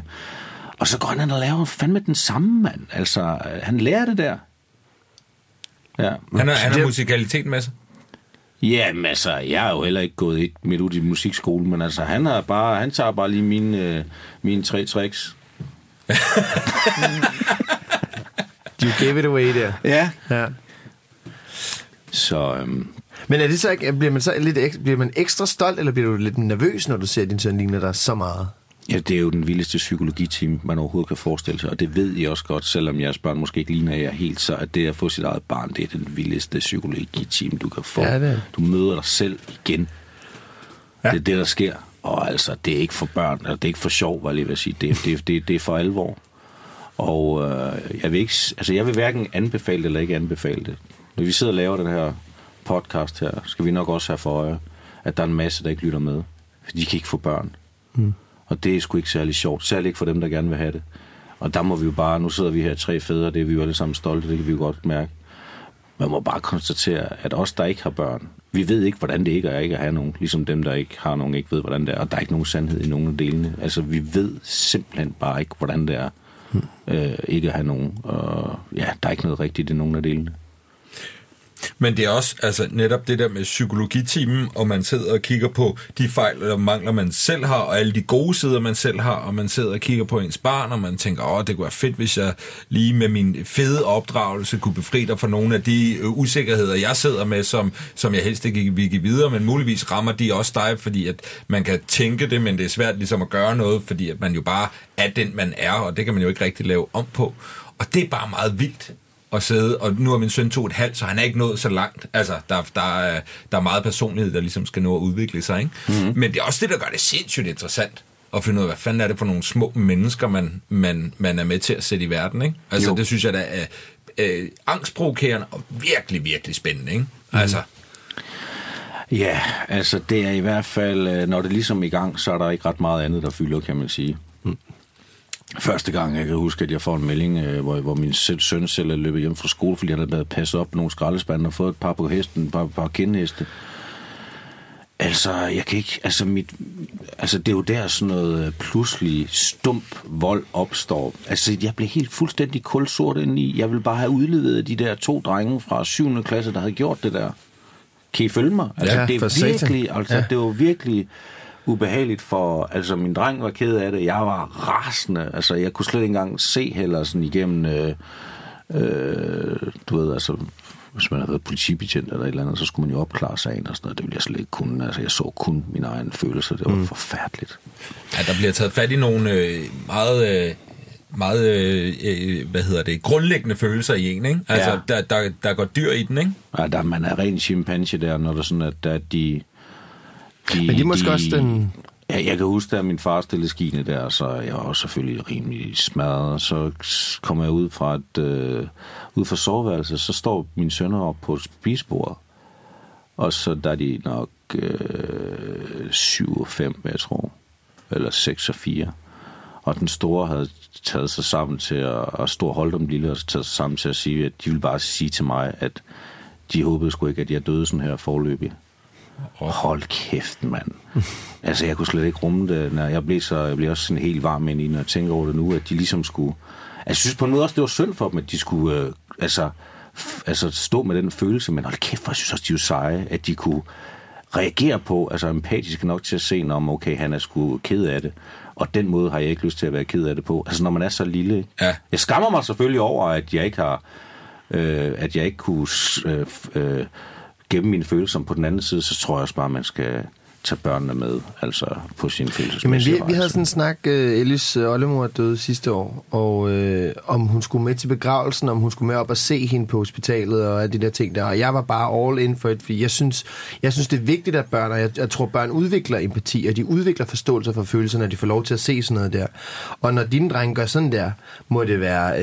Og så går han og laver fandme den samme, mand. Altså, han lærer det der. Ja.
Han har, han har musikalitet med sig.
Jamen altså, jeg er jo heller ikke gået et midt ud i musikskole, men altså, han, er bare, han tager bare lige mine, øh, mine tre tricks.
You gave it away der.
Ja.
Ja.
Så øhm,
Men er det så ikke, bliver man så lidt bliver man ekstra stolt, eller bliver du lidt nervøs, når du ser, at din søn ligner dig så meget?
Ja, det er jo den vildeste psykologiteam, man overhovedet kan forestille sig, og det ved I også godt, selvom jeres børn måske ikke ligner jer helt, så at det at få sit eget barn, det er den vildeste psykologiteam, du kan få.
Ja, det er.
Du møder dig selv igen.
Ja.
Det er det, der sker. Og altså, det er ikke for børn, eller det er ikke for sjov, var jeg lige ved at sige. Det, er- det, er- det, det er for alvor. Og øh, jeg, vil ikke, altså, jeg vil hverken anbefale det eller ikke anbefale det. Når vi sidder og laver den her podcast her, skal vi nok også have for øje, at der er en masse, der ikke lytter med. For de kan ikke få børn. Mm. Og det er sgu ikke særlig sjovt. Særligt ikke for dem, der gerne vil have det. Og der må vi jo bare, nu sidder vi her tre fædre, det er vi jo alle sammen stolte, det kan vi jo godt mærke. Man må bare konstatere, at os, der ikke har børn, vi ved ikke, hvordan det ikke er ikke at have nogen. Ligesom dem, der ikke har nogen, ikke ved, hvordan det er. Og der er ikke nogen sandhed i nogen af delene. Altså, vi ved simpelthen bare ikke, hvordan det er øh, ikke at have nogen. Og ja, der er ikke noget rigtigt i nogen af delene.
Men det er også altså, netop det der med psykologitimen, og man sidder og kigger på de fejl og mangler, man selv har, og alle de gode sider, man selv har, og man sidder og kigger på ens barn, og man tænker, åh, det kunne være fedt, hvis jeg lige med min fede opdragelse kunne befri dig for nogle af de øh, usikkerheder, jeg sidder med, som, som jeg helst ikke vil give videre, men muligvis rammer de også dig, fordi at man kan tænke det, men det er svært ligesom at gøre noget, fordi at man jo bare er den, man er, og det kan man jo ikke rigtig lave om på. Og det er bare meget vildt at sidde, og nu er min søn to et halvt, så han er ikke nået så langt. Altså, der, der, er, der er meget personlighed, der ligesom skal nå at udvikle sig, ikke? Mm-hmm. Men det er også det, der gør det sindssygt interessant at finde ud af, hvad fanden er det for nogle små mennesker, man, man, man er med til at sætte i verden, ikke? Altså,
Jo.
det synes jeg, der er øh, angstprovokerende og virkelig, virkelig spændende, ikke? Altså,
Ja, altså det er i hvert fald, øh, når det er ligesom i gang, så er der ikke ret meget andet, der fylder, kan man sige. Første gang, jeg kan huske, at jeg får en melding, øh, hvor, hvor min søn selv er løbet hjem fra skole, fordi han havde været passet op nogle skraldespande og fået et par på hesten, et par, par kindheste. Altså, jeg kan ikke, altså mit, altså det er jo der sådan noget øh, pludselig stump vold opstår. Altså, jeg blev helt fuldstændig kulsort indeni. Jeg ville bare have udlevet de der to drenge fra 7. klasse, der havde gjort det der. Kan I følge mig? Altså,
Ja,
det er
satan.
virkelig, altså,
Ja.
ja. det var virkelig ubehageligt for, altså min dreng var ked af det, jeg var rasende, altså jeg kunne slet ikke engang se heller sådan igennem, øh, øh, du ved, altså hvis man havde været politibetjent eller et eller andet, så skulle man jo opklare sagen og sådan noget, det ville jeg slet ikke kunne, altså jeg så kun mine egne følelser, det var mm. forfærdeligt.
at der bliver taget fat i nogle øh, meget... Øh, meget, øh, hvad hedder det, grundlæggende følelser i en, ikke? Altså,
Ja.
der, der, der går dyr i den, ikke?
Ja, der, man er ren chimpanse der, når der sådan, at, at de, de...
Men de er måske også den-
Ja, jeg kan huske, da min far stillede skiene der, så jeg var også selvfølgelig rimelig smadret. Så kommer jeg ud fra et, øh, ud fra soveværelset, så står mine sønner op på spisebordet. Og så der er de nok øh, 7 og 5, jeg tror. Eller 6 og 4. Og den store havde taget sig sammen til at, at og holde dem lille, og taget sig sammen til at sige, at de ville bare sige til mig, at de håbede sgu ikke, at jeg døde sådan her forløbig. Hold kæft, mand. altså, jeg kunne slet ikke rumme det. Når jeg, blev så, jeg blev også sådan helt varm ind i, når jeg tænker over det nu, at de ligesom skulle... Altså, jeg synes på en måde også, det var synd for dem, at de skulle øh, altså, altså, stå med den følelse, men hold kæft, jeg synes også, de jo seje, at de kunne reagere på, altså empatisk nok til at se, om okay, han er sgu ked af det. Og den måde har jeg ikke lyst til at være ked af det på. Altså når man er så lille. ikke?
Ja.
Jeg skammer mig selvfølgelig over, at jeg ikke har, øh, at jeg ikke kunne øh, øh, gemme mine følelser på den anden side, så tror jeg også bare, at man skal tage børnene med, altså på sin
Jamen,
følelsesmæssige
vi, vi havde sådan en snak, uh, Ellis uh, oldemor døde sidste år, og uh, om hun skulle med til begravelsen, om hun skulle med op og se hende på hospitalet og alle de der ting der. Og jeg var bare all in for det, fordi jeg synes, jeg synes det er vigtigt, at børn, og jeg, jeg tror, børn udvikler empati, og de udvikler forståelse for følelser, når de får lov til at se sådan noget der. Og når dine drenge gør sådan der, må det være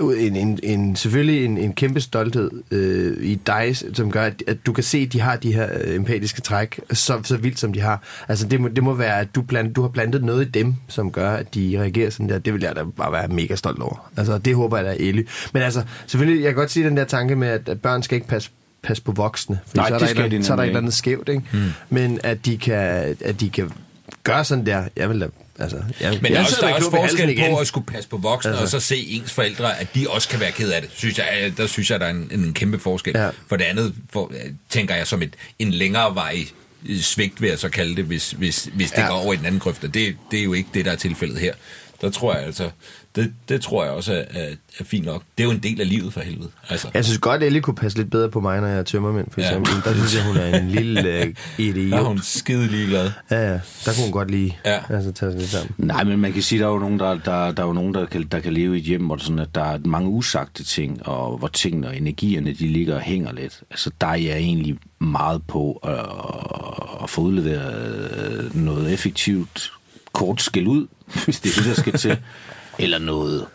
uh, en, en, en, selvfølgelig en, en kæmpe stolthed uh, i dig, som gør, at, at du kan se, at de har de her empatiske træk, så, så vildt som de har. Altså det må, det må være, at du, plant, du har plantet noget i dem, som gør, at de reagerer sådan der. Det vil jeg da bare være mega stolt over. Altså det håber jeg da er Ellie. Men altså, selvfølgelig, jeg kan godt sige den der tanke med, at, at børn skal ikke passe passe på voksne. Fordi
Nej,
så er der, et
de
så er der et eller andet skævt, ikke? Mm. Men at de, kan, at de kan gøre sådan der, jeg vil da... Altså, jeg,
Men
jeg
er også, der er også forskel
igen.
på at skulle passe på voksne, altså. og så se ens forældre, at de også kan være ked af det. Synes jeg, der synes jeg, der er en, en kæmpe forskel.
Ja.
For det andet for, tænker jeg som et, en længere vej svigt, vil jeg så kalde det, hvis, hvis, hvis det
Ja.
går over i den anden grøft. Og det, det er jo ikke det, der er tilfældet her. Der tror jeg altså, det, det tror jeg også er, er, er fint nok. Det er jo en del af livet for helvede. Altså.
Jeg synes godt, Ellie kunne passe lidt bedre på mig, når jeg er tømmermænd, for
Ja.
eksempel. Der synes jeg, hun er en lille øh,
Der er
idiot.
hun skide ligeglad.
Ja, ja. Der kunne hun godt lige
Ja.
altså, tage sig lidt sammen.
Nej, men man kan sige, der er jo nogen, der, der, der, er jo nogen, der, kan, der kan leve i et hjem, hvor, det sådan, at der er mange usagte ting, og hvor tingene og energierne, de ligger og hænger lidt. Altså, der er jeg egentlig meget på at, at få udleveret noget effektivt kort skæld ud, hvis det er det, der skal til. Eller noget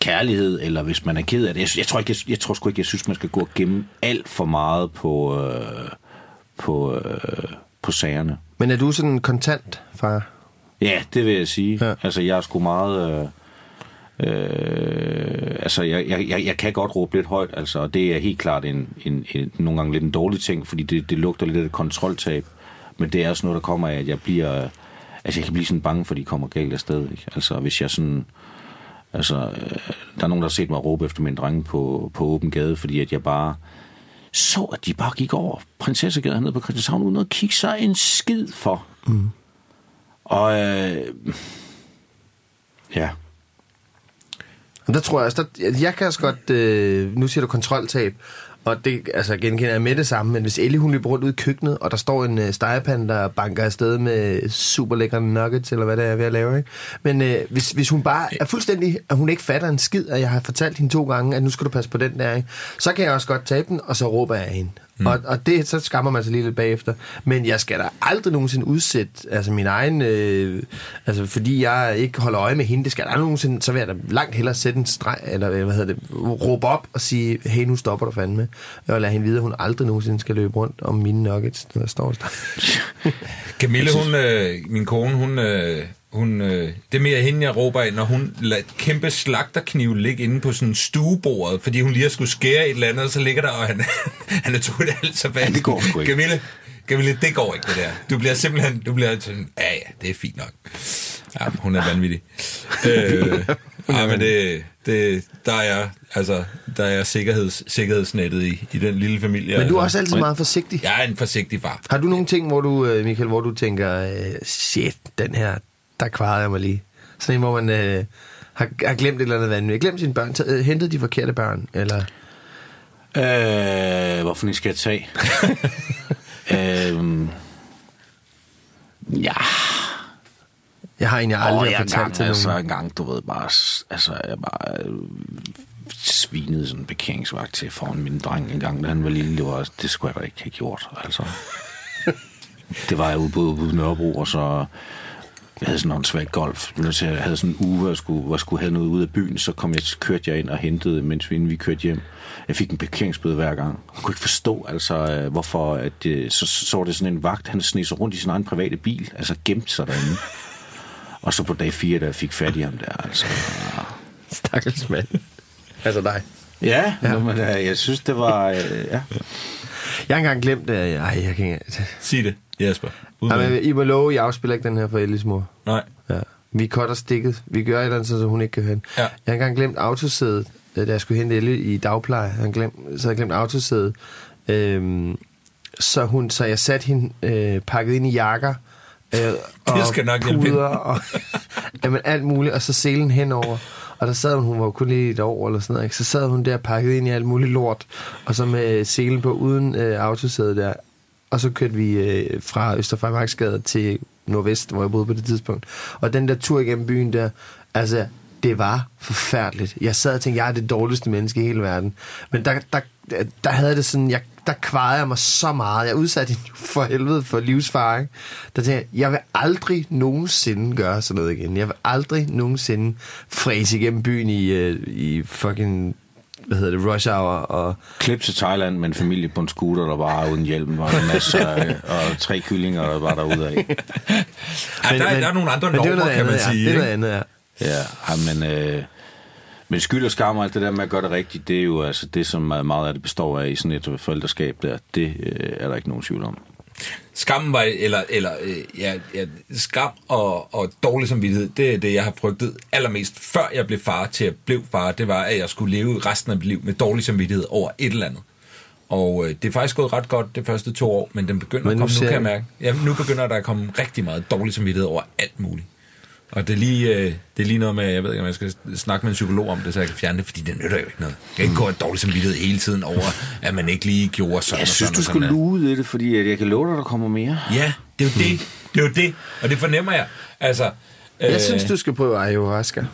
kærlighed, eller hvis man er ked af det. Jeg, jeg, tror, ikke, jeg, jeg tror sgu ikke, jeg synes, man skal gå og gemme alt for meget på, øh, på, øh, på sagerne.
Men er du sådan en kontant, far?
Ja, det vil jeg sige.
Ja.
Altså, jeg er sgu meget... Øh, øh, altså, jeg, jeg, jeg, kan godt råbe lidt højt, altså, og det er helt klart en, en, en, nogle gange lidt en dårlig ting, fordi det, det lugter lidt af et kontroltab. Men det er også noget, der kommer af, at jeg bliver... Altså, jeg kan blive sådan bange, for de kommer galt afsted. Ikke? Altså, hvis jeg sådan... Altså, øh, der er nogen, der har set mig råbe efter min drenge på, på åben gade, fordi at jeg bare så, at de bare gik over Prinsessegade ned på Christianshavn, uden at kigge sig en skid for. Mm. Og øh, ja,
Og der tror jeg også, der, jeg kan også godt, øh, nu siger du kontroltab, og det altså, genkender jeg med det samme, men hvis Ellie hun løber rundt ud i køkkenet, og der står en øh, stegepande, der banker afsted med super lækre nuggets, eller hvad det er, jeg er ved at lave, ikke? Men øh, hvis, hvis hun bare er fuldstændig, at hun ikke fatter en skid, og jeg har fortalt hende to gange, at nu skal du passe på den der, ikke? så kan jeg også godt tabe den, og så råber jeg af hende. Mm. Og, og det, så skammer man sig lige lidt bagefter. Men jeg skal da aldrig nogensinde udsætte altså min egen... Øh, altså fordi jeg ikke holder øje med hende, det skal jeg aldrig nogensinde... Så vil jeg da langt hellere sætte en streg, eller øh, hvad hedder det, råbe op og sige, hey, nu stopper du fandme. Og lade hende vide, at hun aldrig nogensinde skal løbe rundt om mine nuggets, der står der.
Camille, hun, øh, min kone, hun, øh, hun, øh, det er mere hende, jeg råber af, når hun lader et kæmpe slagterkniv ligge inde på sådan stuebordet, fordi hun lige har skulle skære et eller andet, og så ligger der, og han, han er totalt alt så fast.
Ja, det går sgu ikke.
Camille, Camille, det går ikke, det der. Du bliver simpelthen, du bliver sådan, ja, ja, det er fint nok. Ja, hun er vanvittig. øh, ja, men det, det, der er altså, der er sikkerheds, sikkerhedsnettet i, i den lille familie.
Men du er
altså.
også altid meget forsigtig.
Jeg er en forsigtig far.
Har du nogle ting, hvor du, øh, Michael, hvor du tænker, øh, shit, den her, der kvarede jeg mig lige. Sådan en, hvor man øh, har, har glemt et eller andet vandet. Jeg glemt sine børn, taget- øh, hentet de forkerte børn, eller...
øh, hvorfor ni skal jeg tage? øh, ja,
Jeg har en, jeg aldrig har
jeg
fortalt
engang,
til
altså,
nogen.
en gang, du ved, bare, altså, jeg bare øh, svinede sådan en parkeringsvagt til foran min dreng en gang, da han var lille. Det, var, det skulle jeg da ikke have gjort, altså. det var jeg ude på, ude på Nørrebro, og så jeg havde sådan en svag golf. Så jeg havde sådan en uge, hvor jeg skulle, hvor jeg skulle have noget ud af byen, så kom jeg, kørte jeg ind og hentede, mens vi, inden vi kørte hjem. Jeg fik en parkeringsbøde hver gang. Jeg kunne ikke forstå, altså, øh, hvorfor at, øh, så, så var det sådan en vagt, han sneg sig rundt i sin egen private bil, altså gemte sig derinde. Og så på dag 4, da jeg fik fat i ham der, altså...
Stakkels mand. altså dig.
Ja, ja. men, øh, jeg synes, det var... Øh, ja.
Jeg har engang glemt, at ej, jeg kan ikke...
Sig det, Jesper. Uden
Ej, men I må love, jeg afspiller ikke den her for Ellis mor.
Nej.
Ja. Vi cutter stikket. Vi gør et eller andet, så hun ikke kan høre den.
Ja.
Jeg har engang glemt autosædet, øh, da jeg skulle hente Elle i dagpleje. Har glemt, så havde jeg glemt autosædet. Øhm, så, hun, så jeg satte hende øh, pakket ind i jakker. Øh, og
skal nok hjælpe
puder og jamen, alt muligt, og så selen henover. Og der sad hun, hun var jo kun lige et år eller sådan noget, ikke? så sad hun der pakket ind i alt muligt lort, og så med selen på uden øh, autosæde der. Og så kørte vi øh, fra Østerfejmarksgade til Nordvest, hvor jeg boede på det tidspunkt. Og den der tur igennem byen der, altså, det var forfærdeligt. Jeg sad og tænkte, jeg er det dårligste menneske i hele verden. Men der, der, der havde det sådan, jeg, der kvarede jeg mig så meget. Jeg udsatte hende for helvede for livsfare. Ikke? Der tænkte jeg, jeg vil aldrig nogensinde gøre sådan noget igen. Jeg vil aldrig nogensinde fræse igennem byen i, øh, i fucking hvad hedder det, rush hour og
Klip til Thailand med en familie på en scooter, der var uden hjelm, og en masse, øh, og tre kyllinger, der var derude af.
Ja, der, der er nogle andre
men det er
normer, kan man sige.
Ja. Det er noget andet, ja.
Ja, ja, men, øh, men skyld og skam og alt det der med at gøre det rigtigt, det er jo altså det, som meget af det består af i sådan et forældreskab der. Det øh, er der ikke nogen tvivl om.
Skam var, eller, eller øh, ja, ja, skam og, og dårlig samvittighed, det er det, jeg har frygtet allermest, før jeg blev far til at blev far, det var, at jeg skulle leve resten af mit liv med dårlig samvittighed over et eller andet. Og øh, det er faktisk gået ret godt de første to år, men den begynder
Men
at
nu
komme, nu
ser
kan jeg
jeg-
mærke. Ja, nu begynder der at komme rigtig meget dårlig samvittighed over alt muligt. Og det er, lige, øh, det er lige noget med, jeg ved ikke, om jeg skal snakke med en psykolog om det, så jeg kan fjerne det, fordi det nytter jo ikke noget. Jeg kan ikke gå en dårlig samvittighed hele tiden over, at man ikke lige gjorde sådan
Jeg
og
synes,
sådan
du
og sådan.
skulle luge ud i det, fordi at jeg kan love dig, der kommer mere.
Ja, det er jo det. Det er jo det. Og det fornemmer jeg. Altså,
Jeg
øh,
synes, du skal prøve ayahuasca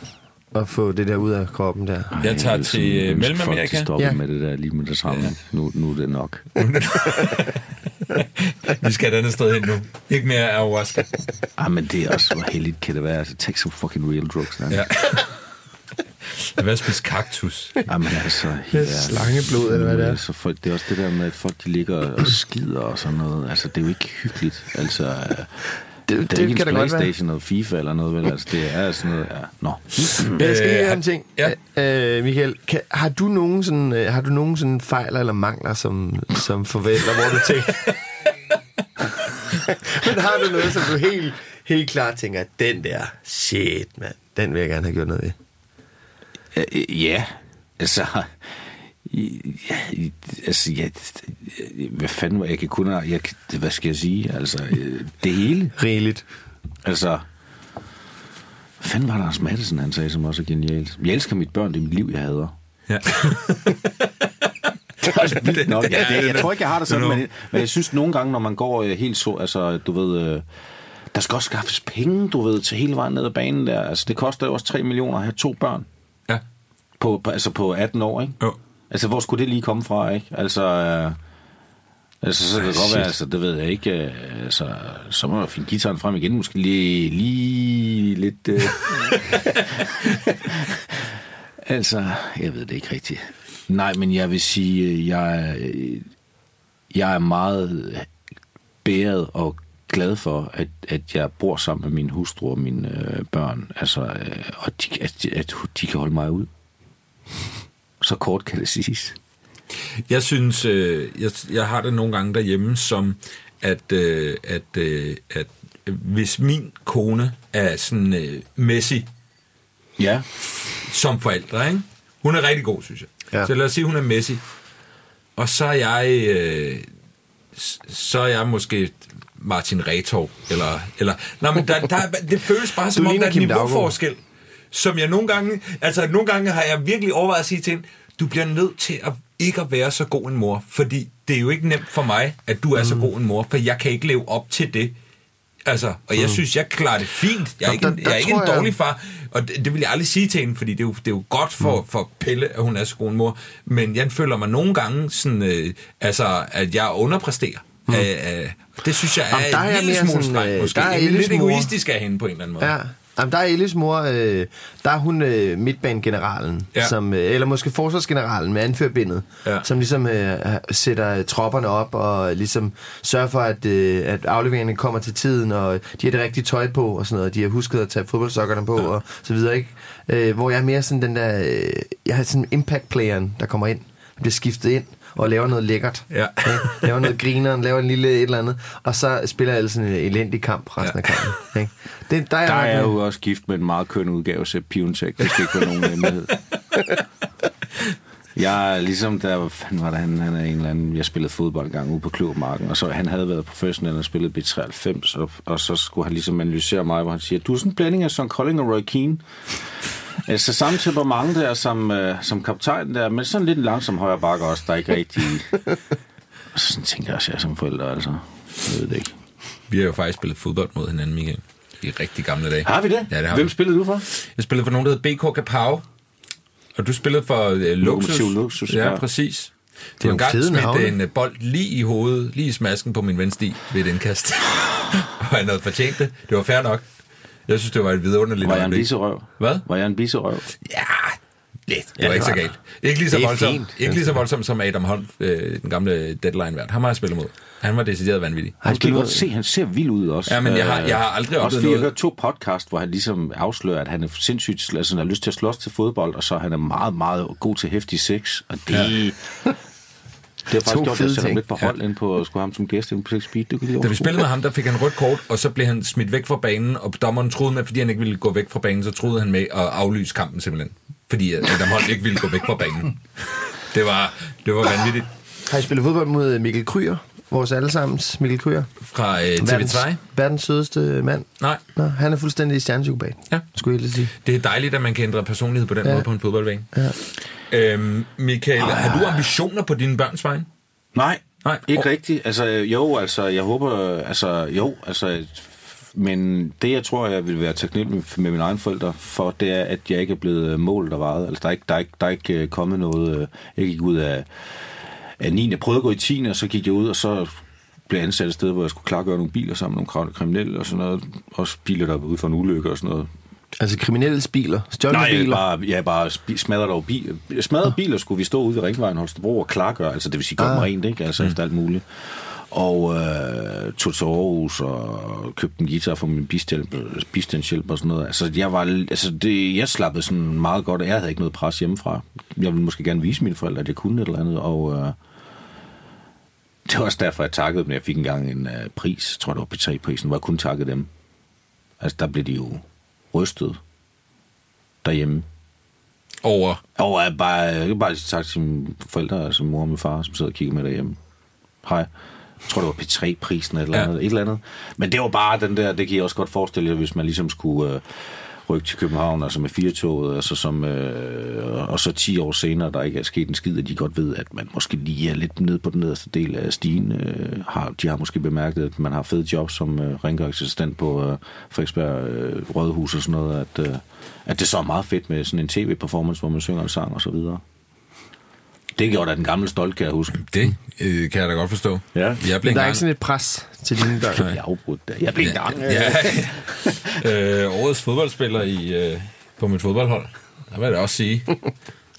og få det der ud af kroppen der.
Jeg tager til,
sådan
øh, Mellemamerika.
Folk,
Ja.
med det der lige med det samme. Nu, nu er det nok.
Vi skal et andet sted hen nu. Ikke mere ayahuasca.
Ah, men det er også, hvor heldigt kan det være. Altså, take some fucking real drugs.
Ja. Jeg vil spise kaktus.
Ah, men altså, ærligt.
slangeblod, eller hvad det er.
Så folk, det er også det der med, at folk de ligger og skider og sådan noget. Altså, det er jo ikke hyggeligt. Altså, det,
Det,
det er ikke
kan
en
da godt være.
Playstation eller FIFA eller noget, vel? Altså, det er sådan noget, ja. Nå.
Jeg skal lige
Øh,
høre en ting.
ja.
Øh, Michael, kan, har du nogen sådan, øh, har du nogen sådan fejl eller mangler som, som forventer, hvor du tænker... Men har du noget, som du helt, helt klart tænker, den der, shit, mand, den vil jeg gerne have gjort noget ved?
Øh, Ja, altså... Ja, altså, ja, hvad fanden var jeg kan kun... Jeg, hvad skal jeg sige? Altså, øh, det hele.
Rigeligt.
Altså... Hvad fanden var der Anders Madsen, han sagde, som også er genialt? Jeg elsker mit børn, det er mit liv, jeg hader.
Ja.
Det er også vildt nok. Ja, det, jeg tror ikke, jeg har det sådan, men, men jeg synes nogle gange, når man går øh, helt så, altså, du ved, øh, der skal også skaffes penge, du ved, til hele vejen ned ad banen der. Altså, det koster jo også 3 millioner at have to børn
Ja.
på, på, altså på 18 år, ikke?
Jo.
Altså, hvor skulle det lige komme fra, ikke? Altså, øh, altså så kan det godt være, altså, det ved jeg ikke, øh, altså, så må jeg finde gitaren frem igen, måske lige, lige lidt... Øh, altså, jeg ved det ikke rigtigt. Nej, men jeg vil sige, øh, jeg, er- jeg er meget bæret og glad for, at, at jeg bor sammen med min hustru og mine øh, børn, altså, øh, og de, at, at de kan holde mig ud. Så kort kan det siges.
Jeg synes, øh, jeg, jeg har det nogle gange derhjemme som, at, øh, at, øh, at hvis min kone er sådan øh, messy
Ja,
som forældre, ikke? Hun er rigtig god, synes jeg.
Ja.
Så lad os sige, hun er messy. Og så er jeg, øh, så er jeg måske Martin Retov, eller, eller nej, men der, der, det føles bare som
Du
om, der er en niveauforskel, som jeg nogle gange, altså nogle gange har jeg virkelig overvejet at sige til hende, du bliver nødt til at ikke at være så god en mor, fordi det er jo ikke nemt for mig, at du er så god en mor, for jeg kan ikke leve op til det. Altså, og jeg synes, jeg klarer det fint. Jeg er
Nå,
ikke, en,
der-
jeg er
der
ikke en
tror jeg-
dårlig far, og det, det vil jeg aldrig sige til hende, fordi det er jo, det er jo godt for, mm. for Pelle, at hun er så god en mor. Men jeg føler mig nogle gange sådan, øh, altså, at jeg underpræsterer. Mm. Øh, øh, det synes jeg er,
Jamen, der er jeg
en lille smule strengt,
øh,
måske.
der er
Det er lidt egoistisk af hende på en eller anden måde.
Ja. Jamen, der er Ellis mor, øh, der er hun øh, midtbanegeneralen,
Ja.
som, øh, eller måske forsvarsgeneralen med anførbindet,
Ja.
som ligesom øh, sætter tropperne op og ligesom sørger for, at, øh, at afleveringerne kommer til tiden, og de har det rigtige tøj på og sådan noget, de har husket at tage fodboldsokkerne på ja. og så videre, ikke? Øh, hvor jeg er mere sådan den der, øh, jeg har sådan impact-playeren, der kommer ind, bliver skiftet ind og laver noget lækkert.
Ja.
Ikke? Laver noget grineren, laver en lille et eller andet, og så spiller jeg altså en elendig kamp resten
Ja.
af kampen. Ikke? Det, der er,
der
jeg
er
nok-
jo også gift med en meget køn udgave af Piontek. Det skal ikke være nogen hemmelighed. Jeg ligesom, der fanden var det, han, han er en eller anden, jeg spillede fodbold engang ude på Klubmarken, og så han havde været professionel og spillet B93, og, og så skulle han ligesom analysere mig, hvor han siger, du er sådan en blanding af Son Colling og Roy Keane. Altså samme temperament der som, øh, som kaptajn der, men sådan lidt en langsom højre bakke også, der er ikke rigtig... Så sådan tænker jeg også, jeg som forælder, altså. Jeg ved det ikke.
Vi har jo faktisk spillet fodbold mod hinanden, Michael. I rigtig gamle dage.
Har vi det?
Ja, det har
Hvem
vi.
spillede du for?
Jeg spillede for nogen, der hed BK Kapau. Og du spillede for uh, Luxus.
Lokomotiv Luxus,
ja.
ja.
præcis.
er
har
nogle
engang
fede
smidt
navne.
en uh, bold lige i hovedet, lige i smasken på min venstre ved et indkast. og han havde fortjent det. Det var fair nok. Jeg synes, det var et vidunderligt
Var jeg en bisserøv?
Hvad?
Var jeg en bisserøv?
Ja, lidt. Det
Ja,
var ikke så
det var-
galt. Ikke lige så
fint.
ikke lige så voldsomt som Adam Holm, øh, den gamle deadline-vært. Ham har jeg spillet mod. Han var decideret vanvittig.
Han kan
spillet-
godt se, han ser vild ud også.
Ja, men jeg har-
Øh,
jeg har aldrig
Også
oplevet
fordi jeg
noget-
har hørt to podcast, hvor han ligesom afslører, at han er sindssygt, altså han har lyst til at slås til fodbold, og så han er meget, meget god til hæftig sex. Og det... Ja. Det har faktisk
To
gjort, at ham
ting.
lidt på hold ind på at skulle have ham som gæst ind på Sex Speed. Det kunne
Da vi spillede med ham, der fik han rødt kort, og så blev han smidt væk fra banen, og dommeren troede med, fordi han ikke ville gå væk fra banen, så troede han med at aflyse kampen simpelthen. Fordi at Adam Holm ikke ville gå væk fra banen. Det var, det var vanvittigt.
Har I spillet fodbold mod Mikkel Kryer? Vores allesammens Mikkel Kryer.
Fra øh,
Verdens,
TV3?
verdens sødeste mand.
Nej,
Nå, han er fuldstændig stjernepsykopat.
Ja.
Skulle jeg lige sige.
det er dejligt, at man kan ændre personlighed på den
Ja.
ja. måde på en fodboldbane.
Ja.
Øhm, Michael, har du ambitioner på dine børns vegne?
Nej,
Nej.
ikke
Og-
rigtigt. Altså, jo, altså, jeg håber, altså, jo, altså, men det, jeg tror, jeg vil være taknemmelig med mine egne forældre for, det er, at jeg ikke er blevet målt og vejet. Altså, der er ikke, der er ikke, der er ikke øh, kommet noget, øh, jeg gik ud af, af 9. Jeg prøvede at gå i 10. og så gik jeg ud, og så blev ansat et sted, hvor jeg skulle klargøre nogle biler sammen med nogle kriminelle og sådan noget. Også biler, der var ude for en ulykke og sådan noget.
Altså kriminelle biler. Stjålne
Nej, jeg
biler.
bare, jeg bare smadrede over bil. Smadrede biler skulle vi stå ude ved Ringvejen Holstebro og klargøre, altså det vil sige dem
Ah.
rent, ikke? Altså efter alt muligt. Og øh, tog til Aarhus og købte en guitar for min bistandshjælp, og sådan noget. Altså, jeg, var, altså det, jeg slappede sådan meget godt, og jeg havde ikke noget pres hjemmefra. Jeg ville måske gerne vise mine forældre, at jeg kunne et eller andet, og øh, det var også derfor, jeg takkede dem. Jeg fik engang en øh, pris, jeg tror det var P3-prisen, hvor jeg kun takkede dem. Altså, der blev de jo rystet derhjemme.
Over
Og jeg bare, jeg kan bare sige tak til mine forældre, altså mor og min far, som sidder og kigger med derhjemme. Hej. Jeg tror, det var P3-prisen eller,
Ja.
ja. et eller andet. Men det var bare den der, det kan jeg også godt forestille jer, hvis man ligesom skulle øh, rykke til København, altså med firetoget, altså som, øh, og så 10 år senere, der ikke er sket en skid, at de godt ved, at man måske lige er lidt nede på den nederste del af stigen. Øh, har, de har måske bemærket, at man har fed job som øh, rengøringsassistent på øh, Frederiksberg øh, Rådhus og sådan noget, at, øh, at det så er meget fedt med sådan en tv-performance, hvor man synger en sang og så videre. Det gjorde da den gamle stolt, kan jeg huske.
det, øh, kan jeg da godt forstå.
Ja.
Jeg blev
Men der er
engang-
ikke sådan et pres til dine børn.
Jeg afbrudt det. Jeg blev engang... øh,
Ja. øh, årets fodboldspiller i, øh, på mit fodboldhold. Der vil jeg da også sige.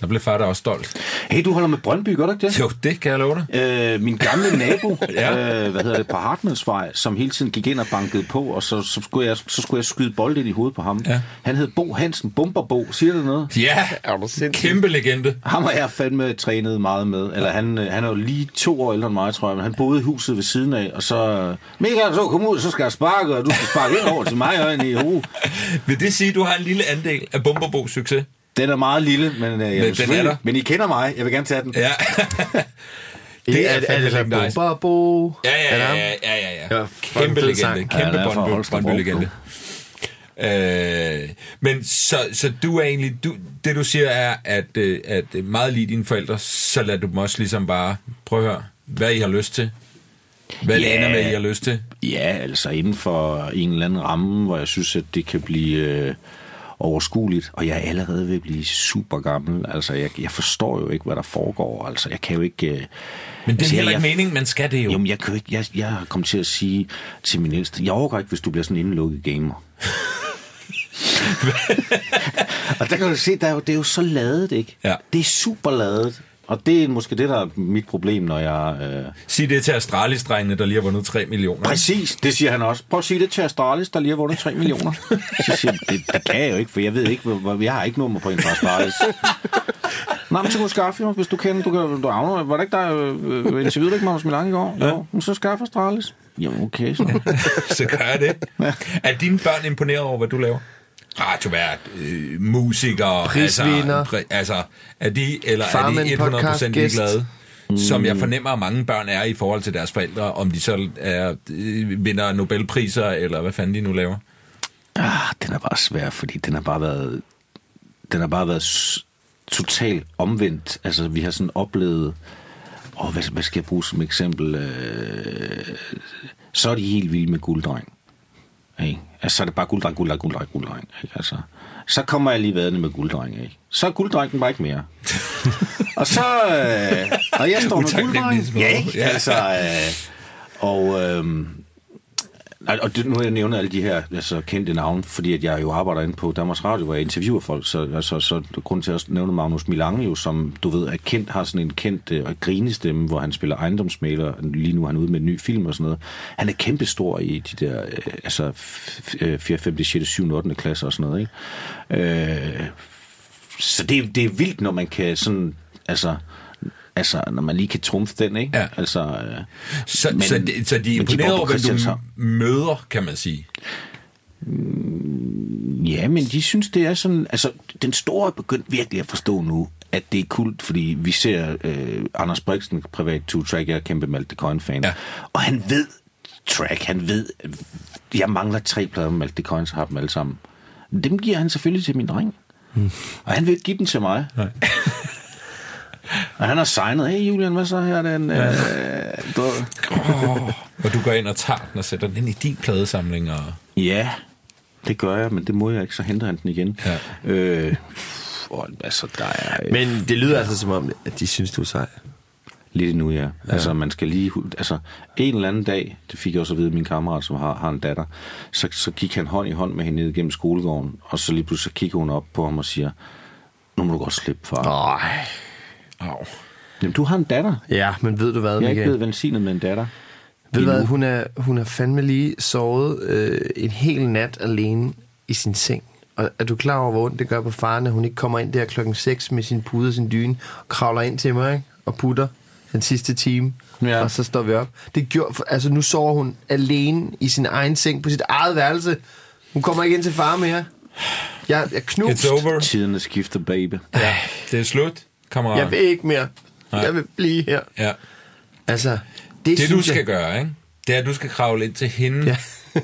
Der blev far da også stolt.
Hey, du holder med Brøndby, gør du ikke det?
Jo, det kan jeg love dig.
Øh, min gamle nabo,
Ja.
øh, hvad hedder det, på Hartmannsvej, som hele tiden gik ind og bankede på, og så, så, skulle, jeg, så skulle jeg skyde bold ind i hovedet på ham.
Ja.
Han hed Bo Hansen, Bomberbo. Siger det noget?
Ja,
Er du sindssyg?
kæmpe legende.
Ham har jeg fandme trænet meget med. Eller han, øh, han er jo lige to år ældre end mig, tror jeg, men han boede i huset ved siden af, og så... Michael, så kom ud, så skal jeg sparke, og du skal sparke ind over til mig og ind i hovedet.
Vil det sige, at du har en lille andel af Bumberbos succes?
Den er meget lille, men, øh, jeg
den
vil
er der.
Men I kender mig, jeg vil gerne tage den.
Ja.
Det er, er,
fandme
det så
legendarisk.
Bomberbo?
Ja, ja,
Er
ja, ja, ja, ja,
Ja,
Kæmpe legende, kæmpe
Ja, er.
Brøndby-legende. Øh, men så, så du er egentlig, du, det du siger er, at, øh, at meget lige dine forældre, så lader du dem også ligesom bare, prøv at høre, hvad I har lyst til. Hvad yeah. ender med, I har lyst til.
Ja, altså inden for en eller anden ramme, hvor jeg synes, at det kan blive øh, overskueligt. Og jeg er allerede ved at blive super gammel. Altså, jeg, jeg forstår jo ikke, hvad der foregår. Altså, jeg kan jo ikke... Øh,
Men det er
altså,
heller ikke meningen, man skal det jo.
Jo, men jeg, kan jo ikke, jeg, jeg har kommet til at sige til min ældste, jeg overgår ikke, hvis du bliver sådan en indelukket gamer. og der kan du se, der er jo, det er jo så ladet, ikke?
Ja.
Det er super ladet. Og det er måske det, der er mit problem, når jeg... Øh...
Sig det til Astralis-drengene, der lige har vundet 3 millioner.
Præcis, det siger han også. Prøv at sige det til Astralis, der lige har vundet 3 millioner. Så siger jeg, det, det kan jeg jo ikke, for jeg ved ikke, hvor, jeg har ikke nummer på en fra Astralis. Nej, men så kan du skaffe jo, hvis du kender, du kan, du avner, var det ikke der, øh, interviewede du ikke Magnus Milang i går? Jo, men så skaffe Astralis. Jo, okay, så.
så gør jeg det. Er dine børn imponeret over, hvad du laver? Radiovært, øh, musiker,
Prisvinder.
altså, altså er de, eller
Farmen
er de 100%
podcast-gæst.
ligeglade? Som jeg fornemmer, at mange børn er i forhold til deres forældre, om de så er, øh, vinder Nobelpriser, eller hvad fanden de nu laver.
Ah, den er bare svær, fordi den har bare været... Den har bare været totalt omvendt. Altså, vi har sådan oplevet... Åh, hvad, hvad skal jeg bruge som eksempel? Øh, så er de helt vilde med gulddreng. Ikke? Altså, så er det bare gulddreng, gulddreng, gulddreng, gulddreng. Ikke? Altså, så kommer jeg lige vadende med gulddreng. Ikke? Så er gulddrengen bare ikke mere. og så... Øh, og jeg står med gulddreng. Ja, ikke?
Ja.
Altså, øh, og... Øh, og det, nu har jeg nævnt alle de her altså, kendte navne, fordi at jeg jo arbejder inde på Danmarks Radio, hvor jeg interviewer folk, så, altså, så grund til at nævne Magnus Milange jo, som du ved er kendt, har sådan en kendt øh, og øh, grinestemme, hvor han spiller ejendomsmaler, lige nu er han ude med en ny film og sådan noget. Han er kæmpestor i de der, øh, altså 4., 5., 6., 7., 8. klasse og sådan noget, ikke? Øh, så det, det er vildt, når man kan sådan, altså, altså når man lige kan trumfe den, ikke?
Ja.
Altså, øh,
Så,
Men-
så, de, så de er imponeret over, hvem du møder, kan man sige.
Ja, men de synes, det er sådan... Altså, den store er begyndt virkelig at forstå nu, at det er kult, fordi vi ser øh, Anders Brixen, privat two-track, jeg er kæmpe Malte Coyne-fan,
Ja.
og han ved track, han ved... Jeg mangler tre plader med Malte Coyne, så har dem alle sammen. Dem giver han selvfølgelig til min dreng. Mm. Og han vil ikke give dem til mig.
Nej.
Og han har signet, hey Julian, hvad så her? Den, ja. øh, du,
Oh, og du går ind og tager den og sætter den ind i din pladesamling. Og...
Ja, det gør jeg, men det må jeg ikke, så henter han den igen.
Ja.
Øh, og, altså, der er...
Men det lyder altså som om, at de synes, du er sej.
Lidt nu, ja. Altså, man skal lige... Altså, en eller anden dag, det fik jeg også at vide af min kammerat, som har, har en datter, så, så gik han hånd i hånd med hende ned gennem skolegården, og så lige pludselig så kigger hun op på ham og siger, nu må du godt slippe, far.
Nej.
Au.
Jamen, du har en datter.
Ja, men ved du hvad,
Jeg er ikke blevet velsignet med en datter.
Ved du hvad, hun er, hun er fandme lige sovet øh, en hel nat alene i sin seng. Og er du klar over, hvor ondt det gør på faren, at hun ikke kommer ind der klokken 6 med sin pude og sin dyne, og kravler ind til mig, ikke? og putter den sidste time,
Ja.
og så står vi op. Det gjorde, for- altså nu sover hun alene i sin egen seng på sit eget værelse. Hun kommer ikke ind til far mere. Jeg, jeg knust.
It's over.
Tiderne skifter, baby.
Ja. Det er slut, kammerat.
Jeg vil ikke mere.
Nej.
Jeg vil blive her.
Ja.
Altså, det,
Det du skal
jeg,
gøre, ikke? det er, at du skal kravle ind til hende.
Ja.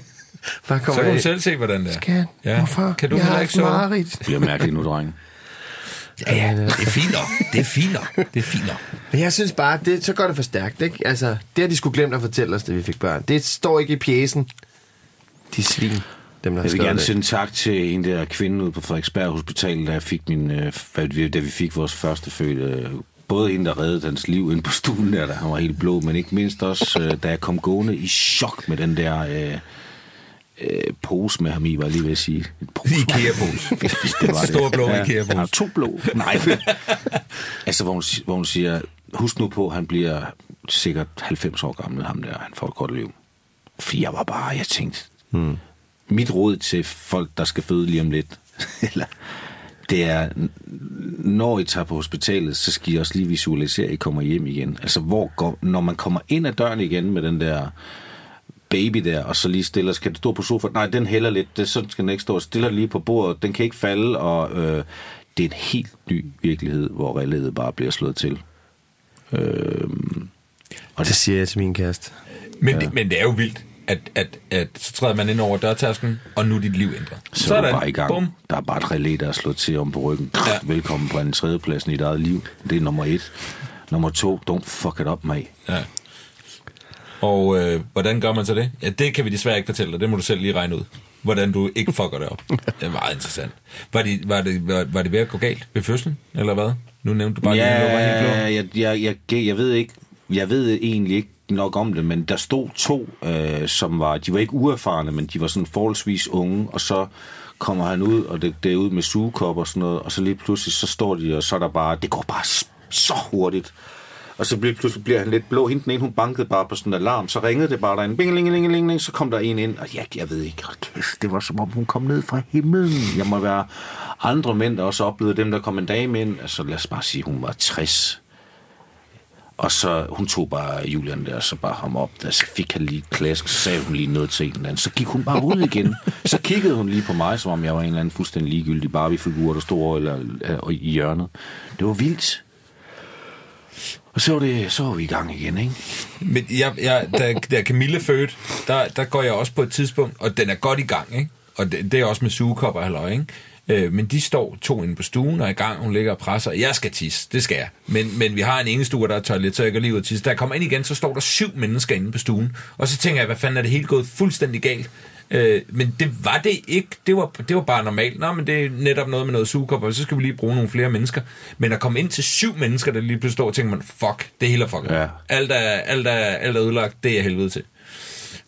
Bare
Så kan du
jeg-
selv se, hvordan det er.
Skat,
Ja.
hvorfor?
Kan du
jeg
heller
har
ikke sove?
Det bliver mærkeligt nu, dreng.
Ja, ja, det er fint nok. Det er fint nok. Det er fint nok.
Men jeg synes bare, det, så går det for stærkt, ikke? Altså, det har de skulle glemt at fortælle os, da vi fik børn. Det står ikke i pjæsen. De svin, dem der har
Jeg vil gerne
det.
sende tak til en der kvinde ude på Frederiksberg Hospital, da, jeg fik min, øh, da vi fik vores første fødte. Både hende, der reddede hans liv ind på stuen der, da han var helt blå, men ikke mindst også, øh, da jeg kom gående i chok med den der øh, øh, pose med ham i, var jeg lige ved at sige. En pose.
Ikea-pose.
det var det.
Stor blå
ja,
Ikea-pose.
Han har to blå. Nej. altså, hvor hun, hvor hun siger, husk nu på, han bliver sikkert 90 år gammel, ham der, han får et godt liv. For jeg var bare, jeg tænkte, hmm. Mit råd til folk, der skal føde lige om lidt, eller, det er, når I tager på hospitalet, så skal I også lige visualisere, at I kommer hjem igen. Altså, hvor går, når man kommer ind ad døren igen med den der baby der, og så lige stiller, skal det stå på sofaen? Nej, den hælder lidt, det, sådan skal den ikke stå. Stiller lige på bordet, den kan ikke falde, og øh, det er en helt ny virkelighed, hvor relæet bare bliver slået til. Øh,
Og det siger jeg til min kæreste.
Men, det, men det er jo vildt, at, at, at så træder man ind over dørtasken, og nu er dit liv ændret.
så er du bare i gang. Bum. Der er bare et relæ, der er slået til om på ryggen.
Ja.
Velkommen på en tredjepladsen i dit eget liv. Det er nummer et. Nummer to, don't fuck it up, mate.
Ja. Og øh, hvordan gør man så det? Ja, det kan vi desværre ikke fortælle dig. Det må du selv lige regne ud. Hvordan du ikke fucker det op. Det er meget interessant. Var det, var det, var, var det ved at gå galt ved fødslen, eller hvad? Nu nævnte du bare,
ja,
at lår var helt blå.
jeg, jeg, jeg, jeg ved ikke, jeg ved egentlig ikke nok om det, men der stod to, øh, som var, de var ikke uerfarne, men de var sådan forholdsvis unge, og så kommer han ud, og det, det er ud med sugekop og sådan noget, og så lige pludselig, så står de, og så er der bare, det går bare så hurtigt. Og så bliver, pludselig bliver han lidt blå. Hende den ene, hun bankede bare på sådan en alarm. Så ringede det bare derinde. Bing, ling, ling, ling, ling. Så kom der en ind. Og jeg, jeg ved ikke, hold kæft, det var som om hun kom ned fra himlen. Jeg må være andre mænd, der også oplevede dem, der kom en dame ind. Altså lad os bare sige, hun var 60. Og så hun tog bare Julian der, så bare ham op. Der, så fik han lige et klask, så sagde hun lige noget til en eller anden. Så gik hun bare ud igen. Så kiggede hun lige på mig, som om jeg var en eller anden fuldstændig ligegyldig Barbie-figur, der stod over eller, eller, i hjørnet. Det var vildt. Og så var, det, så var vi i gang igen, ikke?
Men jeg, jeg, da, da Camille fødte, der, der går jeg også på et tidspunkt, og den er godt i gang, ikke? Og det, det er også med sugekopper og halløj, ikke? Øh, men de står to inde på stuen og er i gang. Hun ligger og presser. Jeg skal tisse, det skal jeg. Men, men vi har en ene stue, der er toilet, så jeg går lige ud og tisse. Da jeg kommer ind igen, så står der syv mennesker inde på stuen. Og så tænker jeg, hvad fanden er det helt gået fuldstændig galt? Øh, men det var det ikke. Det var, det var bare normalt. Nå, men det er netop noget med noget sugekopper, og så skal vi lige bruge nogle flere mennesker. Men at komme ind til syv mennesker, der lige pludselig står og tænker man, fuck, det hele er fucket.
Ja.
Alt, er, alt, er, alt er ødelagt, det er helvede til.